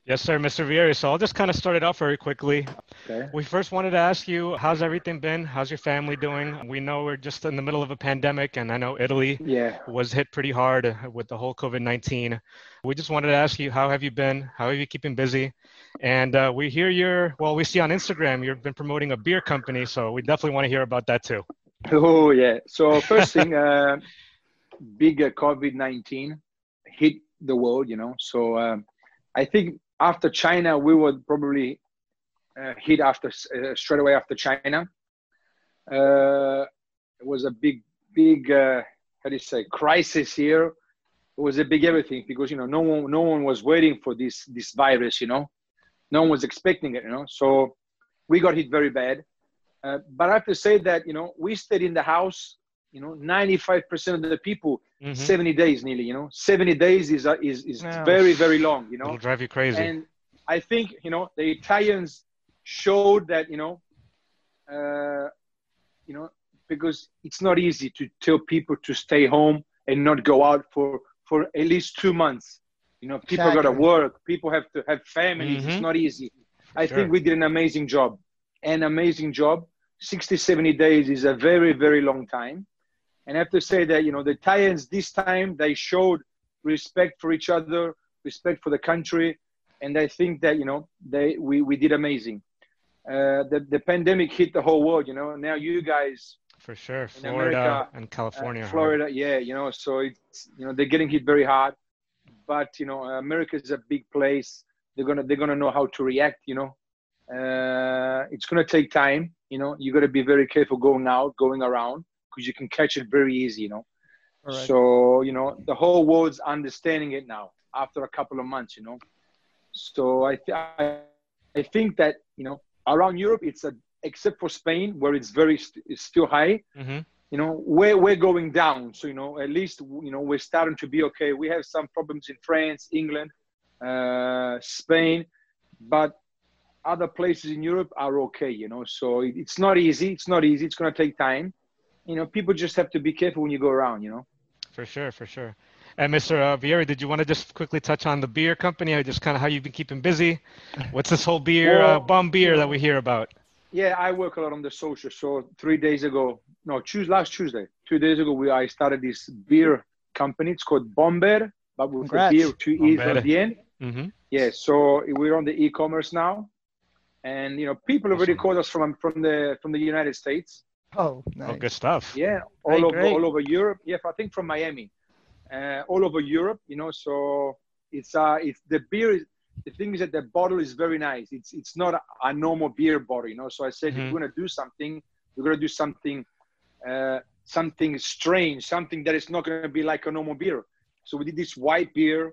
S1: Yes, sir, Mr. Vieri. So I'll just kind of start it off very quickly.
S5: Okay.
S1: We first wanted to ask you, how's everything been? How's your family doing? We know we're just in the middle of a pandemic, and I know Italy
S5: Yeah.
S1: was hit pretty hard with the whole COVID 19. We just wanted to ask you, how have you been? How are you keeping busy? And uh, we hear you're, well, we see on Instagram you've been promoting a beer company, so we definitely want to hear about that too.
S5: Oh yeah. So first thing, [LAUGHS] uh, big uh, COVID nineteen hit the world. You know. So um, I think after China, we would probably uh, hit after uh, straight away after China. Uh, it was a big, big uh, how do you say crisis here. It was a big everything because you know no one, no one was waiting for this this virus. You know, no one was expecting it. You know, so we got hit very bad. Uh, but I have to say that you know we stayed in the house. You know, 95% of the people,
S1: Mhm.
S5: 70 days nearly. You know, 70 days is uh, is is
S3: Yeah.
S5: very very long. You know,
S1: It'll drive you crazy.
S5: and I think you know the Italians showed that you know, uh, you know, because it's not easy to tell people to stay home and not go out for for at least two months. You know, people got to work. People have to have families.
S1: Mhm.
S5: It's not easy. I
S1: Sure.
S5: think we did an amazing job. An amazing job. 60, 70 days is a very, very long time. And I have to say that, you know, the Italians this time, they showed respect for each other, respect for the country. And I think that, you know, they we, we did amazing. Uh, the, the pandemic hit the whole world, you know. Now you guys,
S1: For sure. Florida
S5: America,
S1: and
S5: uh,
S1: California. are hard.
S5: Florida, yeah, you know, so it's, you know, they're getting hit very hard. But, you know, America is a big place. They're to, they're to know how to react, you know. Uh, it's to take time, you know. You got to be very careful going out, going around, because you can catch it very easy, you know.
S3: Correct.
S5: So, you know, the whole world's understanding it now after a couple of months, you know. So I, th- I, I think that, you know, around Europe, it's a, except for Spain, where it's very, st- it's still high,
S1: Mhm.
S5: You know, we're, we're going down. So, you know, at least, you know, we're starting to be okay. We have some problems in France, England, uh, Spain, but other places in Europe are okay, you know. So it, it's not easy. It's not easy. It's going to take time. You know, people just have to be careful when you go around, you know.
S1: For sure, for sure. And Mr. Uh, Vieri, did you want to just quickly touch on the beer company, or just kind of how you've been keeping busy? What's this whole beer, uh,
S5: Well,
S1: bum beer that we hear about?
S5: Yeah, I work a lot on the social. So three days ago, no, Tuesday, last Tuesday, two days ago, we I started this beer company. It's called Bomber, but with
S3: Congrats.
S5: the beer two e's
S1: Bombeer.
S5: at the end.
S1: hmm
S5: Yeah, so we're on the e-commerce now, and you know, people already called us from from the from the United States.
S3: Oh, nice.
S1: Oh, good stuff.
S5: Yeah, all
S3: Great,
S5: over
S3: great.
S5: all over Europe. Yeah, I think from Miami, uh, all over Europe. You know, so it's uh, it's the beer. Is, the thing is that the bottle is very nice. It's it's not a, a normal beer bottle. You know, so I said
S1: Mhm.
S5: if we're gonna do something, we're gonna do something, uh, something strange, something that is not gonna be like a normal beer. So we did this white beer,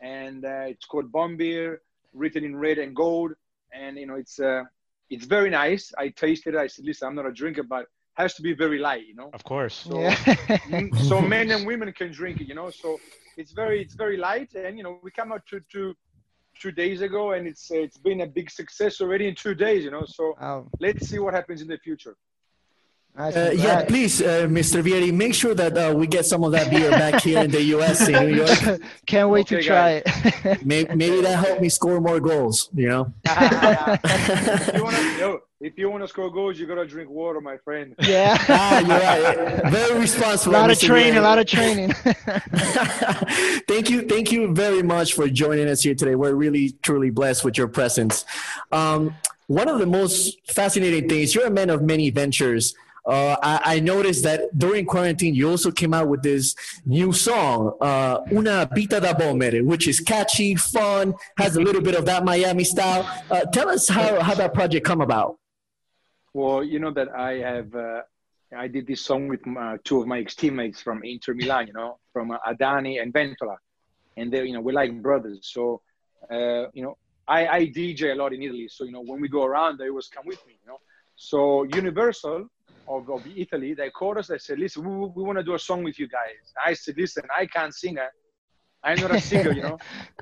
S5: and uh, it's called Bomb Beer, written in red and gold, and you know it's uh, it's very nice. I tasted it. I said, listen, I'm not a drinker, but has to be very light. You know.
S1: Of course.
S5: So,
S3: yeah.
S5: So men [LAUGHS] and women can drink it, you know. So it's very it's very light, and you know we come out to two two days ago, and it's uh, it's been a big success already in two days, you know. So
S3: wow.
S5: let's see what happens in the future.
S3: Nice,
S2: Uh, yeah, please, uh, Mr. Vieri, make sure that uh, we get some of that beer back here in the U.S. in New York. [LAUGHS]
S3: Can't wait to
S5: Okay,
S3: try it.
S2: Maybe, maybe that helped me score more goals. You know. [LAUGHS]
S5: if you wanna, [LAUGHS] yo, if you want to score goals, you gotta drink water, my friend.
S3: yeah.
S2: ah, you're right. Very
S3: a lot of
S2: Mr.
S3: training, a lot of training.
S2: thank you thank you very much for joining us here today we're really truly blessed with your presence um, one of the most fascinating things you're a man of many ventures uh, I, I noticed that during quarantine you also came out with this new song uh, una vita da bomber which is catchy fun has a little bit of that miami style uh, tell us how, how that project come about
S5: Well, you know that I have. Uh, I did this song with uh, two of my ex-teammates from Inter Milan. You know, from uh, Adani and Ventola, and they, you know, we're like brothers. So, uh, you know, I, I DJ a lot in Italy. So, you know, when we go around, they always come with me. You know, so Universal of, of Italy, they called us. They said, "Listen, we, we want to do a song with you guys." I said, "Listen, I can't sing. uh, I'm not a singer. You know,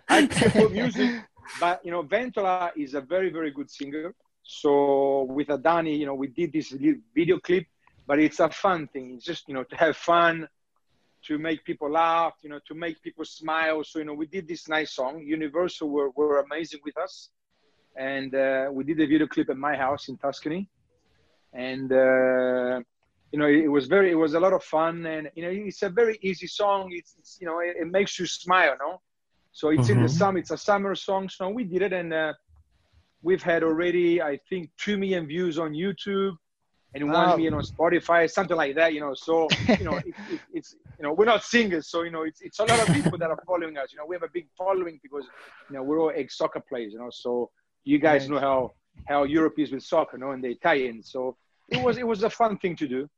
S5: I can put music, but you know, Ventola is a very, very good singer. So with Adani, you know, we did this video clip, but it's a fun thing. It's just, you know, to have fun, to make people laugh, you know, to make people smile. So, you know, we did this nice song. Universal were, were amazing with us. And uh, we did a video clip at my house in Tuscany. And, uh, you know, it, was very, it was a lot of fun. And, you know, it's a very easy song. It's, it's you know, it, it makes you smile, no? So it's in the
S2: Mhm.
S5: summer, it's a summer song. So we did it. And, uh, we've had already, I think, two million views on YouTube and
S3: Wow.
S5: one million on Spotify, something like that. You know, so you know, it, it, it's you know, we're not singers, so you know, it's it's a lot of people that are following us. You know, we have a big following because you know we're all ex soccer players. You know, so you guys
S3: Right.
S5: know how how Europe is with soccer, know, and the Italians. So it was it was a fun thing to do.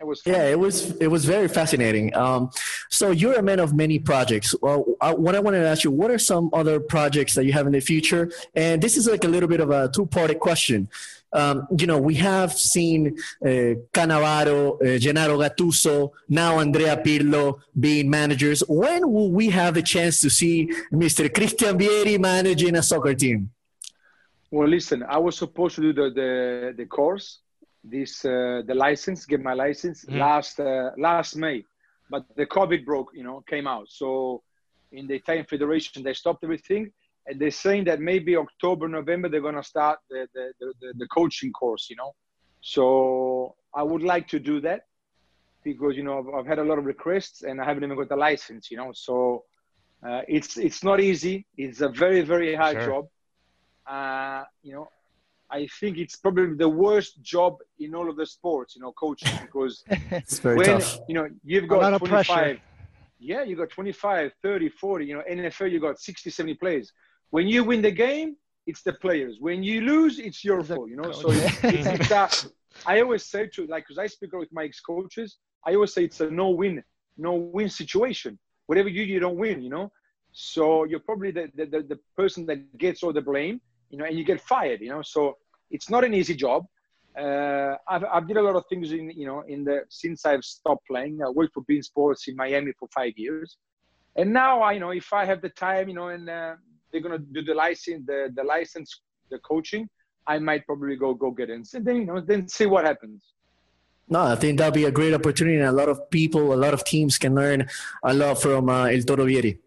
S5: It was fun.
S2: Yeah, it was it was very fascinating. Um, so you're a man of many projects. Well, I, what I wanted to ask you, what are some other projects that you have in the future? And this is like a little bit of a two-parted question. Um, you know, we have seen uh, Cannavaro, uh, Gennaro Gattuso, now Andrea Pirlo being managers. When will we have the chance to see Mr. Christian Vieri managing a soccer team?
S5: Well, listen, I was supposed to do the the, the course, this uh, the license, get my license
S1: Mhm.
S5: last uh, last May, but the COVID broke, you know, came out. So in the Italian Federation, they stopped everything, and they're saying that maybe October, November, they're gonna start the the, the, the, the coaching course, you know. So I would like to do that because you know I've, I've had a lot of requests and I haven't even got the license, you know. So uh, it's it's not easy. It's a very very hard
S1: Sure.
S5: job. Uh, you know, I think it's probably the worst job in all of the sports, you know, coaching [LAUGHS] because
S2: It's very
S5: when
S2: tough.
S5: you know you've got 25 yeah you got 25 30 40 you know nfl you got 60 70 players. When you win the game it's the players. When you lose it's your
S3: It's
S5: fault you know? so
S3: coach.
S5: it's, [LAUGHS] it's a, i always say to like because i speak with my ex-coaches i always say it's a no-win no-win situation. Whatever you do you don't win you know? So you're probably the, the, the, the person that gets all the blame you know and you get fired you know so it's not an easy job uh, I've, I've did a lot of things in you know in the since I've stopped playing. I worked for beIN Sports in Miami for five years, and now I you know if I have the time you know and uh, they're gonna do the license the the license the coaching, I might probably go go get it and then you know then see what happens.
S2: No, I think that'll be a great opportunity, and a lot of people, a lot of teams can learn a lot from uh, El Toro Vieri.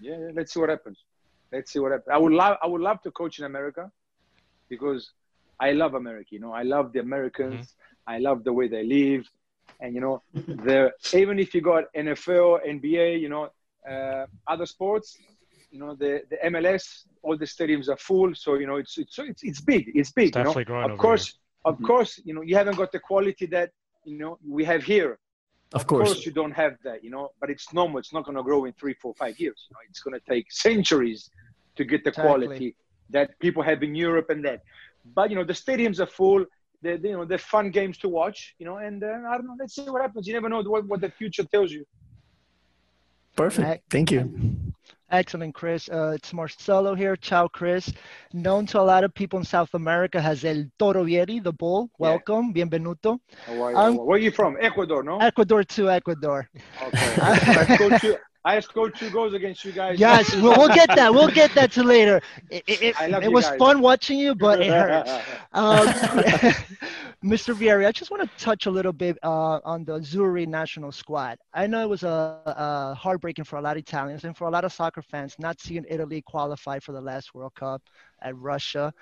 S5: Yeah, yeah, let's see what happens. Let's see what happens. I would love I would love to coach in America because I love America. You know, I love the Americans. I love the way they live, and you know, the even if you got NFL, NBA, you know, uh, other sports, you know, the the MLS, all the stadiums are full. So you know, it's it's it's, it's big. It's big.
S1: It's
S5: you know, of course, of course, you know, you haven't got the quality that you know we have here.
S2: Of
S5: Of
S2: course.
S5: course, you don't have that, you know, but it's normal. It's not going to grow in three, four, five years. You know, it's going to take centuries to get the
S3: Exactly.
S5: quality that people have in Europe and that. But you know, the stadiums are full. They're, you know, they're fun games to watch. You know, and uh, I don't know. Let's see what happens. You never know what, what the future tells you.
S2: Perfect. Thank you.
S3: Excellent, Chris. Uh, it's Marcelo here. Ciao, Chris. Known to a lot of people in South America as El Toro Vieri, the bull.
S5: Yeah.
S3: Welcome. Bienvenuto.
S5: How are you?
S3: Um,
S5: Where are you from? Ecuador, no?
S3: Ecuador to Ecuador.
S5: Okay. I scored two. I scored two goals against you guys.
S3: Yes, we'll, we'll get that. We'll get that to later. It, it, it, it was
S5: guys.
S3: fun watching you, but it hurt. [LAUGHS] Um, [LAUGHS]
S6: Mr. Vieri, I just want to touch a little bit uh, on the Azzurri national squad. I know it was a, a, heartbreaking for a lot of Italians and for a lot of soccer fans not seeing Italy qualify for the last World Cup at Russia.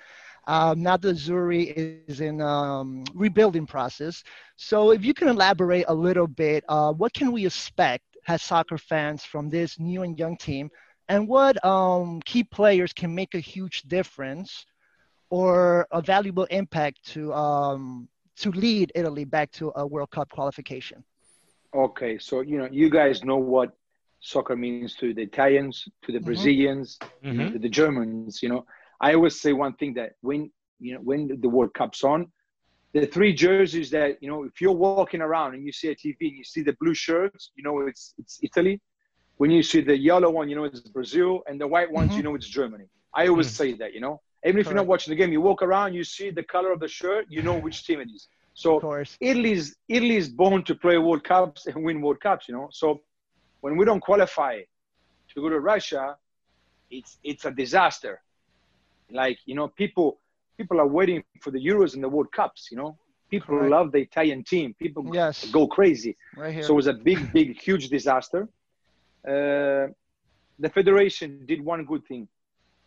S6: Um, now the Azzurri is in um, rebuilding process. So if you can elaborate a little bit, uh, what can we expect as soccer fans from this new and young team? And what um, key players can make a huge difference or a valuable impact to um, to lead Italy back to a World Cup qualification?
S5: Okay, so you know, you guys know what soccer means to the Italians, to the mm-hmm. Brazilians, mm-hmm. to the Germans. You know, I always say one thing that when you know when the World Cup's on, the three jerseys that you know, if you're walking around and you see a TV and you see the blue shirts, you know it's it's Italy. When you see the yellow one, you know it's Brazil, and the white ones, mm-hmm. you know it's Germany. I always mm-hmm. say that, you know. Even if Correct. you're not watching the game, you walk around, you see the color of the shirt, you know which team it is. So Italy's Italy is born to play World Cups and win World Cups, you know. So when we don't qualify to go to Russia, it's it's a disaster. Like you know, people people are waiting for the Euros and the World Cups. You know, people Correct. love the Italian team. People yes. go crazy. Right here. So it was a big, big, huge disaster. Uh, the federation did one good thing.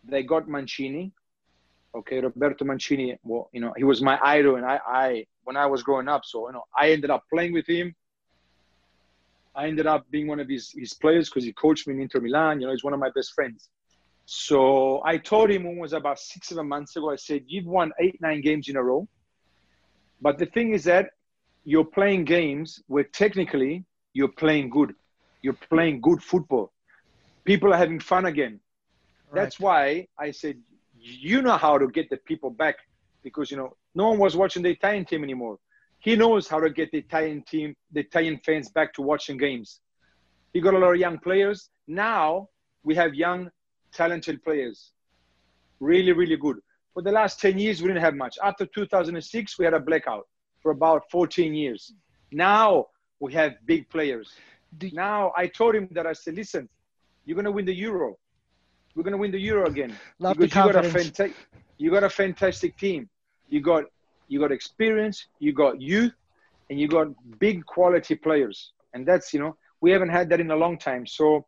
S5: They got Mancini, okay roberto mancini well you know he was my idol and i i when i was growing up. So you know i ended up playing with him. I ended up being one of his his players because he coached me in inter milan you know he's one of my best friends. So i told him when it was about six seven months ago i said you've won eight nine games in a row. But the thing is that you're playing games where technically you're playing good. You're playing good football. People are having fun again. That's why i said you know how to get the people back because you know no one was watching the Italian team anymore. He knows how to get the Italian team, the Italian fans back to watching games. He got a lot of young players. Now we have young, talented players. Really, really good. For the last 10 years, we didn't have much. After 2006, we had a blackout for about 14 years. Now we have big players. Now I told him that I said, listen, you're going to win the Euro. We're going to win the Euro again.
S6: Love because you got a
S5: fantastic, you got a fantastic team. You got you got experience, you got youth, and you got big quality players. And that's you know we haven't had that in a long time. So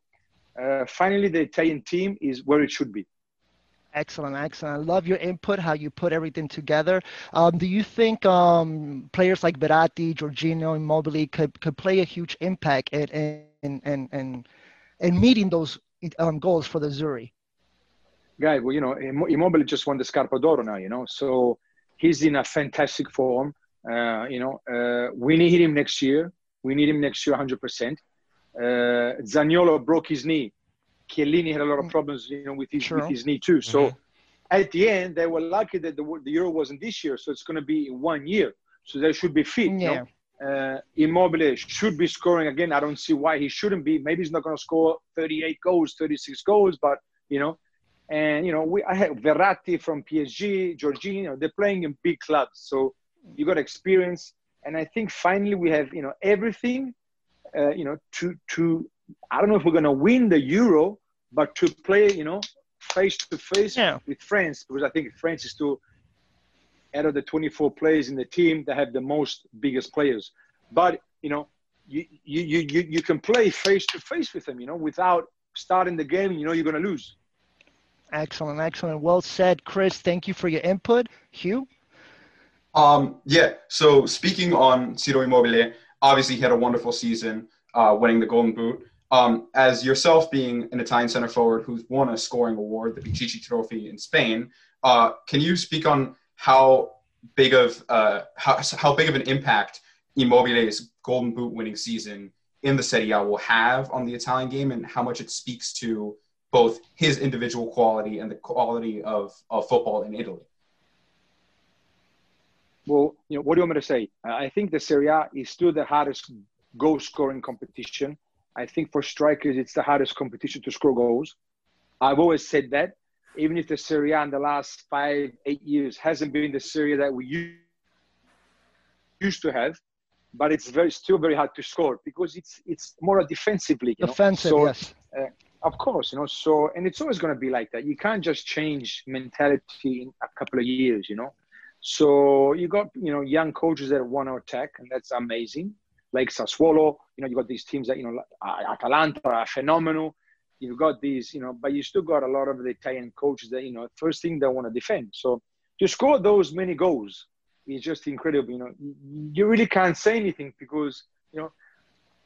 S5: uh, finally, the Italian team is where it should be.
S6: Excellent, excellent. I love your input, how you put everything together. Um, do you think um, players like Verratti, Jorginho, Immobile could, could play a huge impact in, in, in, in, in meeting those um, goals for the Azzurri?
S5: Guy. Well, you know, Immobile just won the Scarpa d'Oro now. You know, so he's in a fantastic form. Uh, you know, uh, we need him next year. We need him next year, 100%. Uh, Zaniolo broke his knee. Chiellini had a lot of mm. problems, you know, with his with his knee too. So mm-hmm. at the end, they were lucky that the, the Euro wasn't this year, so it's going to be in one year. So they should be fit. Yeah. You know? Uh, Immobile should be scoring again. I don't see why he shouldn't be. Maybe he's not going to score 38 goals, 36 goals, but you know, and you know, we I have Verratti from PSG, Jorginho. They're playing in big clubs, so you got experience. And I think finally we have you know everything, uh, you know, to to I don't know if we're gonna win the Euro, but to play you know face to face with France because I think France is still out of the 24 players in the team that have the most biggest players. But you know, you you you you can play face to face with them, you know, without starting the game. You know, you're gonna lose.
S6: Excellent, excellent. Well said, Chris. Thank you for your input. Hugh?
S4: Um, yeah, so speaking on Ciro Immobile, obviously he had a wonderful season, uh, winning the Golden Boot. Um, as yourself being an Italian center forward who's won a scoring award, the Pichichi Trophy in Spain, uh, can you speak on how big of uh, how, how big of an impact Immobile's Golden Boot winning season in the Serie A will have on the Italian game, and how much it speaks to both his individual quality and the quality of, of football in Italy?
S5: Well, you know, what do you want me to say? Uh, I think the Serie A is still the hardest goal scoring competition. I think for strikers, it's the hardest competition to score goals. I've always said that, even if the Serie A in the last five, eight years hasn't been the Serie A that we used to have, but it's very still very hard to score because it's it's more a defensive league.
S6: Defensive, so, yes.
S5: Uh, of course, you know. So, and it's always going to be like that. You can't just change mentality in a couple of years, you know. So you got you know young coaches that want to attack, and that's amazing. Like Sassuolo, you know, you got these teams that you know, Atalanta are phenomenal. You've got these, you know, but you still got a lot of the Italian coaches that you know, first thing they want to defend. So to score those many goals is just incredible. You know, you really can't say anything because you know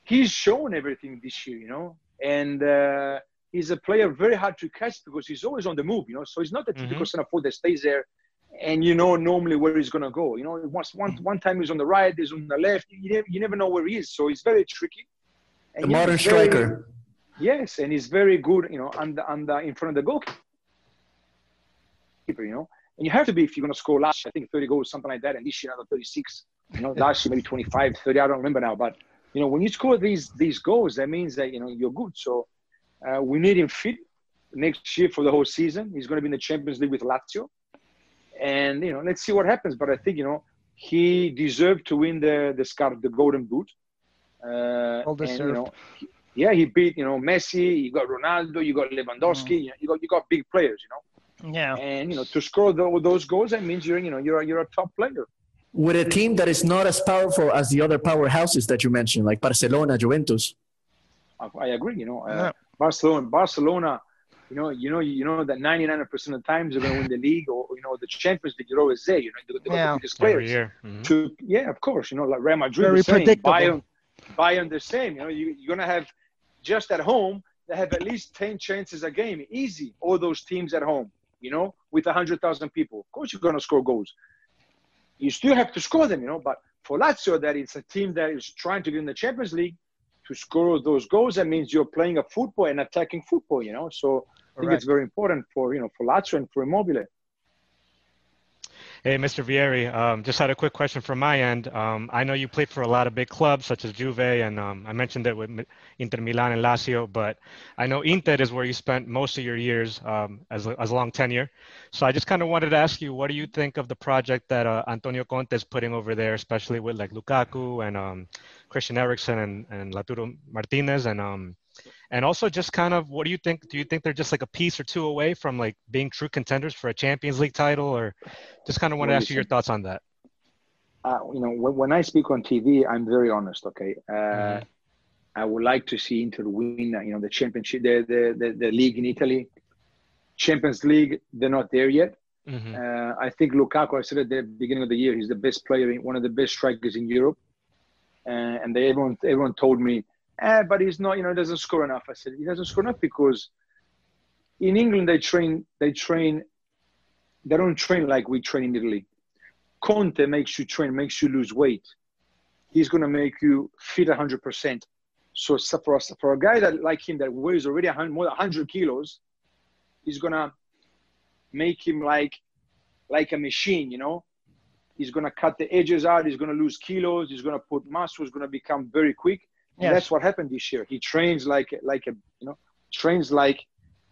S5: he's shown everything this year. You know, and uh, he's a player very hard to catch because he's always on the move. You know, so he's not a typical mm-hmm. center forward that stays there and you know normally where he's going to go. You know, once one one time he's on the right, he's on the left. You never, you never know where he is, so he's very tricky.
S2: And the modern very, striker.
S5: Yes, and he's very good. You know, under under in front of the goalkeeper. You know, and you have to be if you're going to score last. I think 30 goals, something like that, and this year another 36. You know, [LAUGHS] last year maybe 25, 30. I don't remember now, but you know, when you score these these goals, that means that you know you're good. So uh, we need him fit next year for the whole season. He's going to be in the Champions League with Lazio. And you know let's see what happens. But i think you know he deserved to win the the scar the golden boot. Uh and, you know, yeah he beat you know messi you got ronaldo you got lewandowski mm. you, got you got big players you know.
S6: Yeah.
S5: And you know to score the, those goals that means you're you know you're you're a top player.
S2: With a team that is not as powerful as the other powerhouses that you mentioned like barcelona juventus.
S5: I, I agree you know uh, yeah. Barcelona barcelona you know, you know, you know that 99% of the times you're going to win the league or, you know, the Champions League, you're always there. You know, they, yeah. the biggest players. Mm-hmm. To, yeah, of course. You know, like Real Madrid,
S6: Very
S5: the same.
S6: predictable.
S5: Bayern, Bayern, the same. You know, you, you're going to have just at home, they have at least 10 chances a game. Easy. All those teams at home, you know, with 100,000 people. Of course, you're going to score goals. You still have to score them, you know, but for Lazio, that it's a team that is trying to get in the Champions League, to score those goals, that means you're playing a football and attacking football, you know. So I think it's very important for you know for Lazio and for Immobile.
S1: Hey, Mr. Vieri, um, just had a quick question from my end. Um, I know you played for a lot of big clubs such as Juve, and um, I mentioned it with Inter Milan and Lazio, but I know Inter is where you spent most of your years um, as, a, as a long tenure. So I just kind of wanted to ask you, what do you think of the project that uh, Antonio Conte is putting over there, especially with like Lukaku and um, Christian Eriksen and, and Lautaro Martinez, and um, and also just kind of what do you think? Do you think they're just like a piece or two away from like being true contenders for a Champions League title, or just kind of want to ask you your thoughts on that?
S5: Uh, you know, when, when, I speak on TV, I'm very honest. Okay, uh, mm-hmm. I would like to see Inter win. Uh, you know, the championship, the, the the, the league in Italy, Champions League. They're not there yet. Mm-hmm. Uh, I think Lukaku. I said at the beginning of the year, he's the best player, one of the best strikers in Europe. Uh, and they, everyone everyone told me eh, but he's not, you know, he doesn't score enough. I said, he doesn't score enough because in England they train, they train, they don't train like we train in Italy. Conte makes you train, makes you lose weight. He's going to make you fit 100%. So for us, for a guy that like him that weighs already 100, more than 100 kilos, he's going to make him like like a machine, you know. He's going to cut the edges out. He's going to lose kilos. He's going to put muscle. He's going to become very quick. Yes. That's what happened this year. He trains like like a you know trains like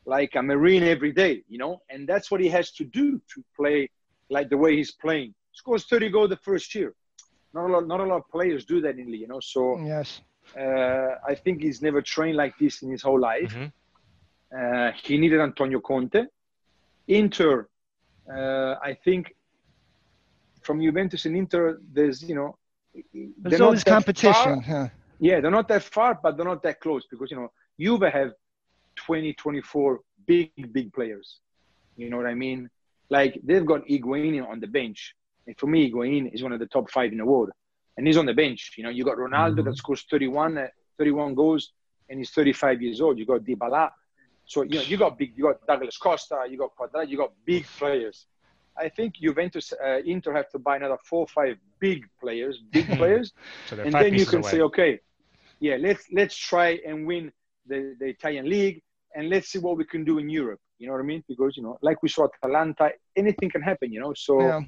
S5: like a marine every day, you know, and that's what he has to do to play like the way he's playing. Scores 30 goals the first year. Not a lot, not a lot of players do that in the, you know. So
S6: yes,
S5: uh, I think he's never trained like this in his whole life. Mm-hmm. Uh, he needed Antonio Conte. Inter, uh, I think from Juventus and Inter, there's you know,
S6: there's always competition. Huh?
S5: Yeah, they're not that far, but they're not that close because you know Juve have 20, 24 big, big players. You know what I mean? Like they've got Higuain on the bench, and for me, Higuain is one of the top five in the world, and he's on the bench. You know, you got Ronaldo mm-hmm. that scores 31, uh, 31 goals, and he's 35 years old. You got Dybala, so you know you got big. You got Douglas Costa, you got Cuadrado, you got big players. I think Juventus, uh, Inter have to buy another four, or five big players, big [LAUGHS] players, so and then you can away. say, okay, yeah, let's let's try and win the, the Italian league and let's see what we can do in Europe. You know what I mean? Because you know, like we saw at Atalanta, anything can happen. You know, so. Yeah.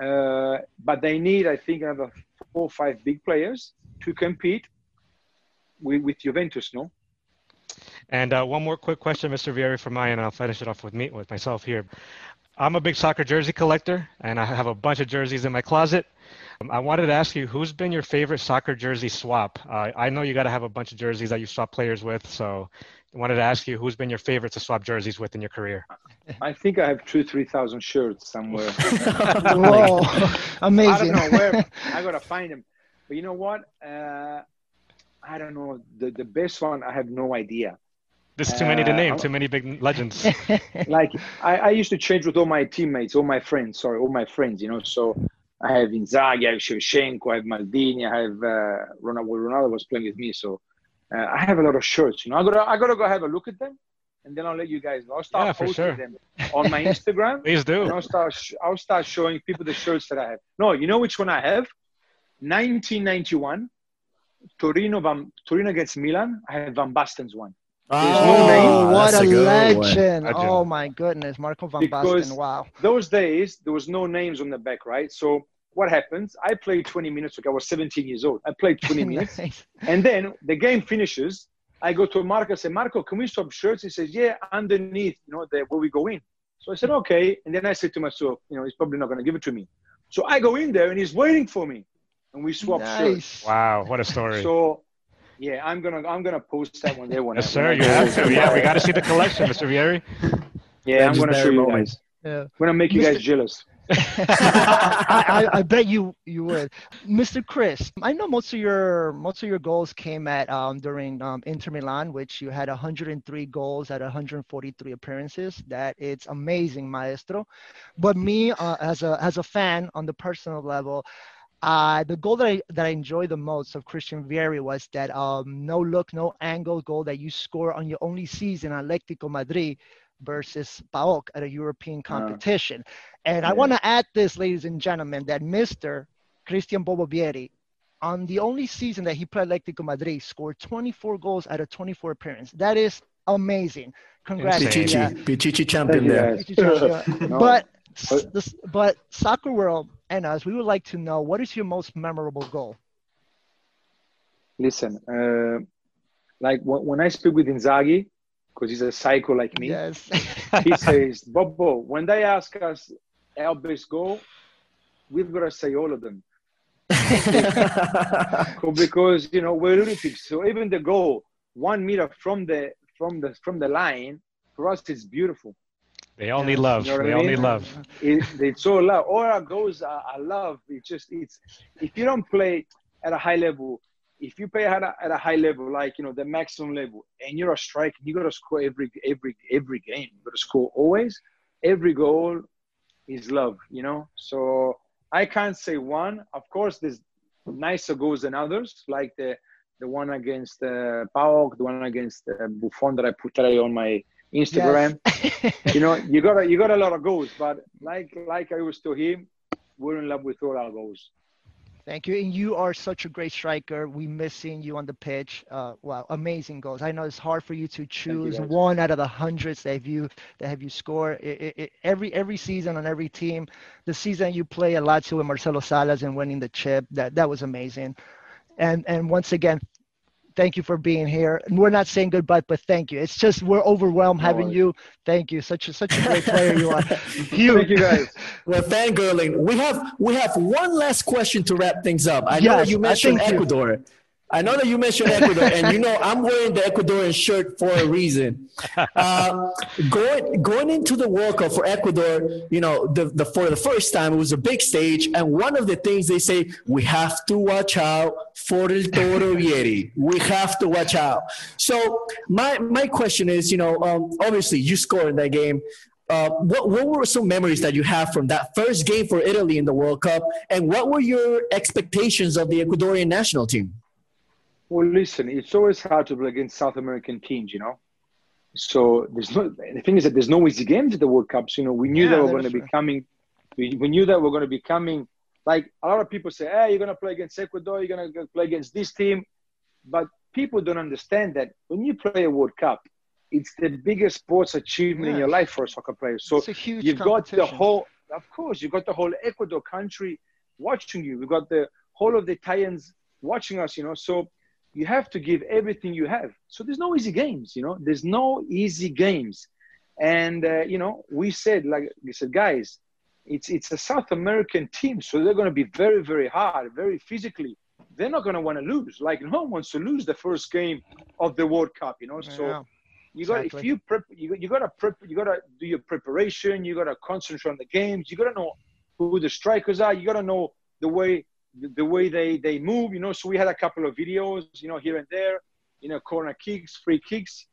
S5: Uh, but they need, I think, another four or five big players to compete with, with Juventus. No.
S1: And uh, one more quick question, Mr. Vieri, from my end. I'll finish it off with me with myself here. I'm a big soccer jersey collector, and I have a bunch of jerseys in my closet. Um, I wanted to ask you, who's been your favorite soccer jersey swap? Uh, I know you got to have a bunch of jerseys that you swap players with, so I wanted to ask you, who's been your favorite to swap jerseys with in your career?
S5: I think I have two, three thousand shirts somewhere. [LAUGHS]
S6: Whoa, [LAUGHS] amazing!
S5: I don't know where. [LAUGHS] I gotta find them. But you know what? Uh, I don't know. The the best one, I have no idea.
S1: There's too many to
S5: Uh,
S1: name.
S5: I'm-
S1: Too many big legends.
S5: like I, I used to change with all my teammates, all my friends. Sorry, all my friends. You know, so I have Inzaghi, I have Shevchenko, I have Maldini, I have uh, Ronaldo. Ronaldo was playing with me, so uh, I have a lot of shirts. You know, I gotta I gotta go have a look at them, and then I'll let you guys know. I'll start
S1: Yeah,
S5: posting
S1: sure.
S5: them on my [LAUGHS] Instagram.
S1: Please do.
S5: I'll start sh- I'll start showing people the shirts that I have. No, you know which one I have? 1991, Torino Van, Torino against Milan. I have Van Basten's one. no
S6: oh,
S5: name.
S6: what
S2: that's
S6: a, legend.
S1: Legend.
S6: Oh my goodness, Marco van
S5: Because-
S6: Basten. Wow.
S5: those days there was no names on the back, right? So what happens? I played 20 minutes. Okay, I was 17 years old. I played 20 [LAUGHS] minutes, and then the game finishes. I go to Marco. I say, Marco, can we swap shirts? He says, Yeah, underneath, you know, the, where we go in. So I said, Okay. And then I said to myself, you know, he's probably not going to give it to me. So I go in there, and he's waiting for me, and we swap shirts.
S1: Wow, what a story.
S5: So. Yeah, I'm gonna I'm gonna post that one there when
S1: yes,
S5: I, when
S1: sir. You have to. Yeah, we got to see the collection, Mr. Vieri.
S5: Yeah, I'm gonna show you
S2: moment.
S5: guys.
S6: Yeah.
S5: I'm gonna make you
S6: Mr.
S5: guys jealous.
S6: I, I, I bet you you would, Mr. Chris. I know most of your most of your goals came at um, during um, Inter Milan, which you had 103 goals at 143 appearances. That it's amazing, maestro. But me, uh, as a as a fan on the personal level, uh, the goal that I that I enjoy the most of Christian Vieri was that um, no look, no angle goal that you score on your only season, at Atletico Madrid versus PAOK at a European competition. And I want to add this, ladies and gentlemen, that Mr. Christian Bobo Vieri, on the only season that he played Atletico Madrid, scored 24 goals out of 24 appearances. That is amazing. Congrats.
S1: Insane.
S6: Yeah.
S2: Pichichi, Pichichi champion there.
S5: guys. [LAUGHS] No.
S6: But
S5: But-
S6: this, but soccer world and us, we would like to know what is your most memorable goal?
S5: Listen, uh, like when I speak with Inzaghi, because he's a psycho like me,
S6: Yes. [LAUGHS]
S5: he says, Bobo, when they ask us our best goal, we've got to say all of them. [LAUGHS] [LAUGHS] Because you know we're lunatics. So even the goal one meter from the from the from the line for us it's beautiful.
S1: They all need love.
S5: You know
S1: They
S5: I
S1: all need love.
S5: It, it's all love. All our goals are, are love. It's just it's if you don't play at a high level, if you play at a, at a high level, like you know the maximum level, and you're a striker, you got to score every every every game. You got to score always. Every goal is love. You know, so I can't say one. Of course, there's nicer goals than others, like the the one against uh, PAOK, the one against uh, Buffon that I put today on my Instagram [LAUGHS] you know, you got a, you got a lot of goals, but like like I was to him, we're in love with all our goals.
S6: Thank you. And you are such a great striker. We miss seeing you on the pitch. Uh, wow, amazing goals. I know it's hard for you to choose
S5: guys.
S6: one out of the hundreds that have you that have you scored. It, it, it, every every season on every team, the season you play a Lazio with Marcelo Salas and winning the chip, that that was amazing. And and once again, thank you for being here. And we're not saying goodbye, but thank you. It's just we're overwhelmed
S5: No
S6: having
S5: worries.
S6: you. Thank you. Such a such a great player you are. [LAUGHS] Hugh,
S5: Thank you guys.
S2: Well, fangirling. We have we have one last question to wrap things up. I know
S6: Yes,
S2: that you mentioned
S6: think you-
S2: Ecuador. I know that you mentioned Ecuador, and you know I'm wearing the Ecuadorian shirt for a reason. Uh, going going into the World Cup for Ecuador, you know, the, the for the first time it was a big stage, and one of the things they say we have to watch out for El Toro Vieri. We have to watch out. So my my question is, you know, um, obviously you scored in that game. Uh, what, what were some memories that you have from that first game for Italy in the World Cup, and what were your expectations of the Ecuadorian national team?
S5: Well, listen, it's always hard to play against South American teams, you know. So there's no. The thing is that there's no easy games at the World Cups. You know, we knew
S6: Yeah,
S5: that we're going to be coming. We, we knew that we're going to be coming. Like a lot of people say, "Hey, you're going to play against Ecuador. You're going to play against this team," but people don't understand that when you play a World Cup, it's the biggest sports achievement in your life for a soccer player. So
S6: it's a huge
S5: you've got the whole of course you've got the whole ecuador country watching you we've got the whole of the italians watching us you know so you have to give everything you have so there's no easy games you know there's no easy games and uh, you know we said like we said guys it's it's a South American team, so they're going to be very very hard, very physically. They're not going to want to lose. Like no one wants to lose the first game of the World Cup, you know. So you got
S6: Exactly.
S5: if you prep, you you got to prep, you got to do your preparation. You got to concentrate on the games. You got to know who the strikers are. You got to know the way the, the way they they move. You know. So we had a couple of videos, you know, here and there, you know, corner kicks, free kicks,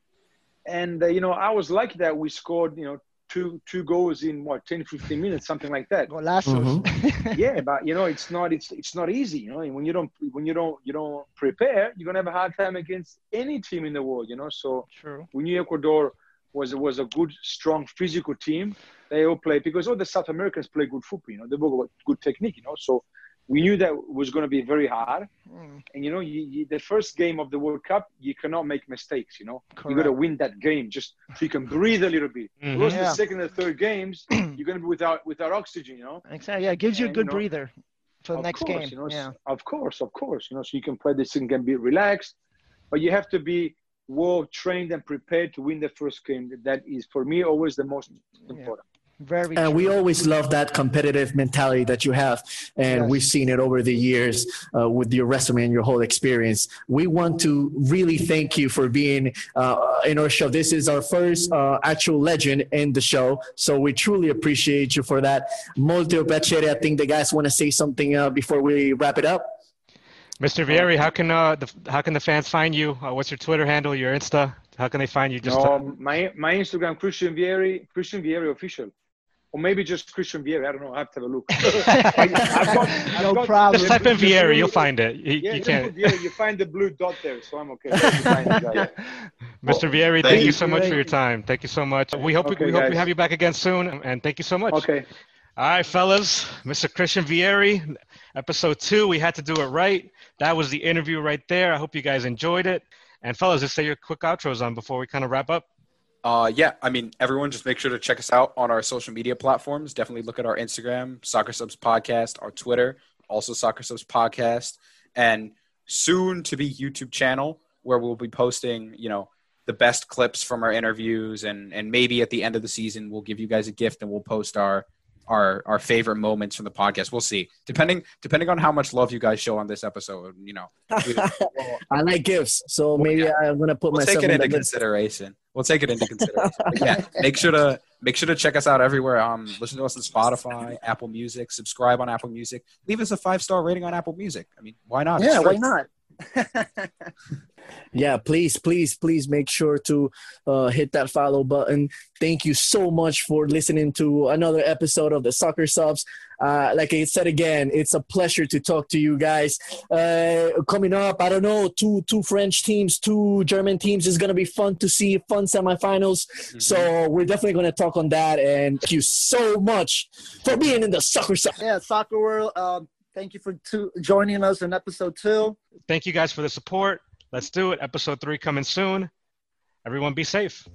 S5: and uh, you know, I was lucky that we scored, you know, two two goals in what 10, 15 minutes, something like that.
S6: Golazos. [LAUGHS]
S5: yeah, but you know, it's not it's it's not easy. You know, And when you don't when you don't you don't prepare, you're gonna have a hard time against any team in the world. You know, so
S6: True.
S5: we knew Ecuador was was a good, strong, physical team. They all play because all the South Americans play good football. You know, they all got good technique. You know, so we knew that was going to be very hard.
S6: Mm,
S5: And you know, you, you, the first game of the World Cup, you cannot make mistakes. You know, you got to win that game just so you can breathe a little bit.
S1: Mhm.
S5: Because
S6: Yeah.
S5: the second and third games, [CLEARS THROAT] you're going to be without without oxygen. You know.
S6: Exactly. Yeah, it gives you a good
S5: you know,
S6: breather for the next
S5: course,
S6: game.
S5: You know,
S6: yeah.
S5: Of course, of course. You know, so you can play this and can be relaxed, but you have to be well trained and prepared to win the first game. That is for me always the most important.
S6: Very.
S2: And we always love that competitive mentality that you have. And
S6: Yes.
S2: we've seen it over the years uh, with your resume and your whole experience. We want to really thank you for being uh, in our show. This is our first uh, actual legend in the show. So we truly appreciate you for that. Molto piacere. I think the guys want to say something uh, before we wrap it up.
S1: Mr. Vieri, how can uh, the how can the fans find you? Uh, what's your Twitter handle? Your Insta? How can they find you? Just
S5: no, my my Instagram Christian Vieri, Christian Vieri official, or maybe just Christian Vieri. I don't know. I have to have a look. [LAUGHS] I've got- I've
S6: No
S5: got
S6: problem.
S1: just type in
S5: the
S1: Vieri, you'll find it. You,
S5: Yeah,
S1: you can't.
S5: Vieri, you find the blue dot there, so I'm okay. You find.
S1: Mr. Vieri,
S7: thank
S1: thank you
S7: you.
S1: so much for your time. Thank you so much. We hope
S5: Okay,
S1: we hope we have you back again soon, and thank you so much.
S5: Okay.
S1: All right, fellas, Mr. Christian Vieri, episode two. We had to do it right. That was the interview right there. I hope you guys enjoyed it. And fellas, just say your quick outros on before we kind of wrap up.
S4: Uh, yeah, I mean, everyone just make sure to check us out on our social media platforms. Definitely look at our Instagram, Soccer Subs Podcast, our Twitter, also Soccer Subs Podcast, and soon to be YouTube channel where we'll be posting, you know, the best clips from our interviews, and and maybe at the end of the season we'll give you guys a gift and we'll post our our our favorite moments from the podcast. We'll see, depending depending on how much love you guys show on this episode. You know, [LAUGHS] we, we'll,
S2: I like gifts. So maybe I'm going to put
S4: we'll
S2: myself
S4: take it
S2: in
S4: into
S2: the list.
S4: consideration. We'll take it into consideration. Yeah, [LAUGHS] make sure to make sure to check us out everywhere. Um, listen to us on Spotify, Apple Music, subscribe on Apple Music, leave us a five star rating on Apple Music. I mean, why not?
S3: Yeah, why not? [LAUGHS]
S2: Yeah, please, please, please make sure to uh, hit that follow button. Thank you so much for listening to another episode of the Soccer Subs. Uh, like I said again, it's a pleasure to talk to you guys. Uh, coming up, I don't know, two two French teams, two German teams is gonna be fun to see, fun semifinals. So we're definitely gonna talk on that. And thank you so much for being in the Soccer Subs.
S3: Yeah, Soccer World. Um, thank you for two, joining us in episode two.
S1: Thank you guys for the support. Let's do it. Episode three coming soon. Everyone be safe.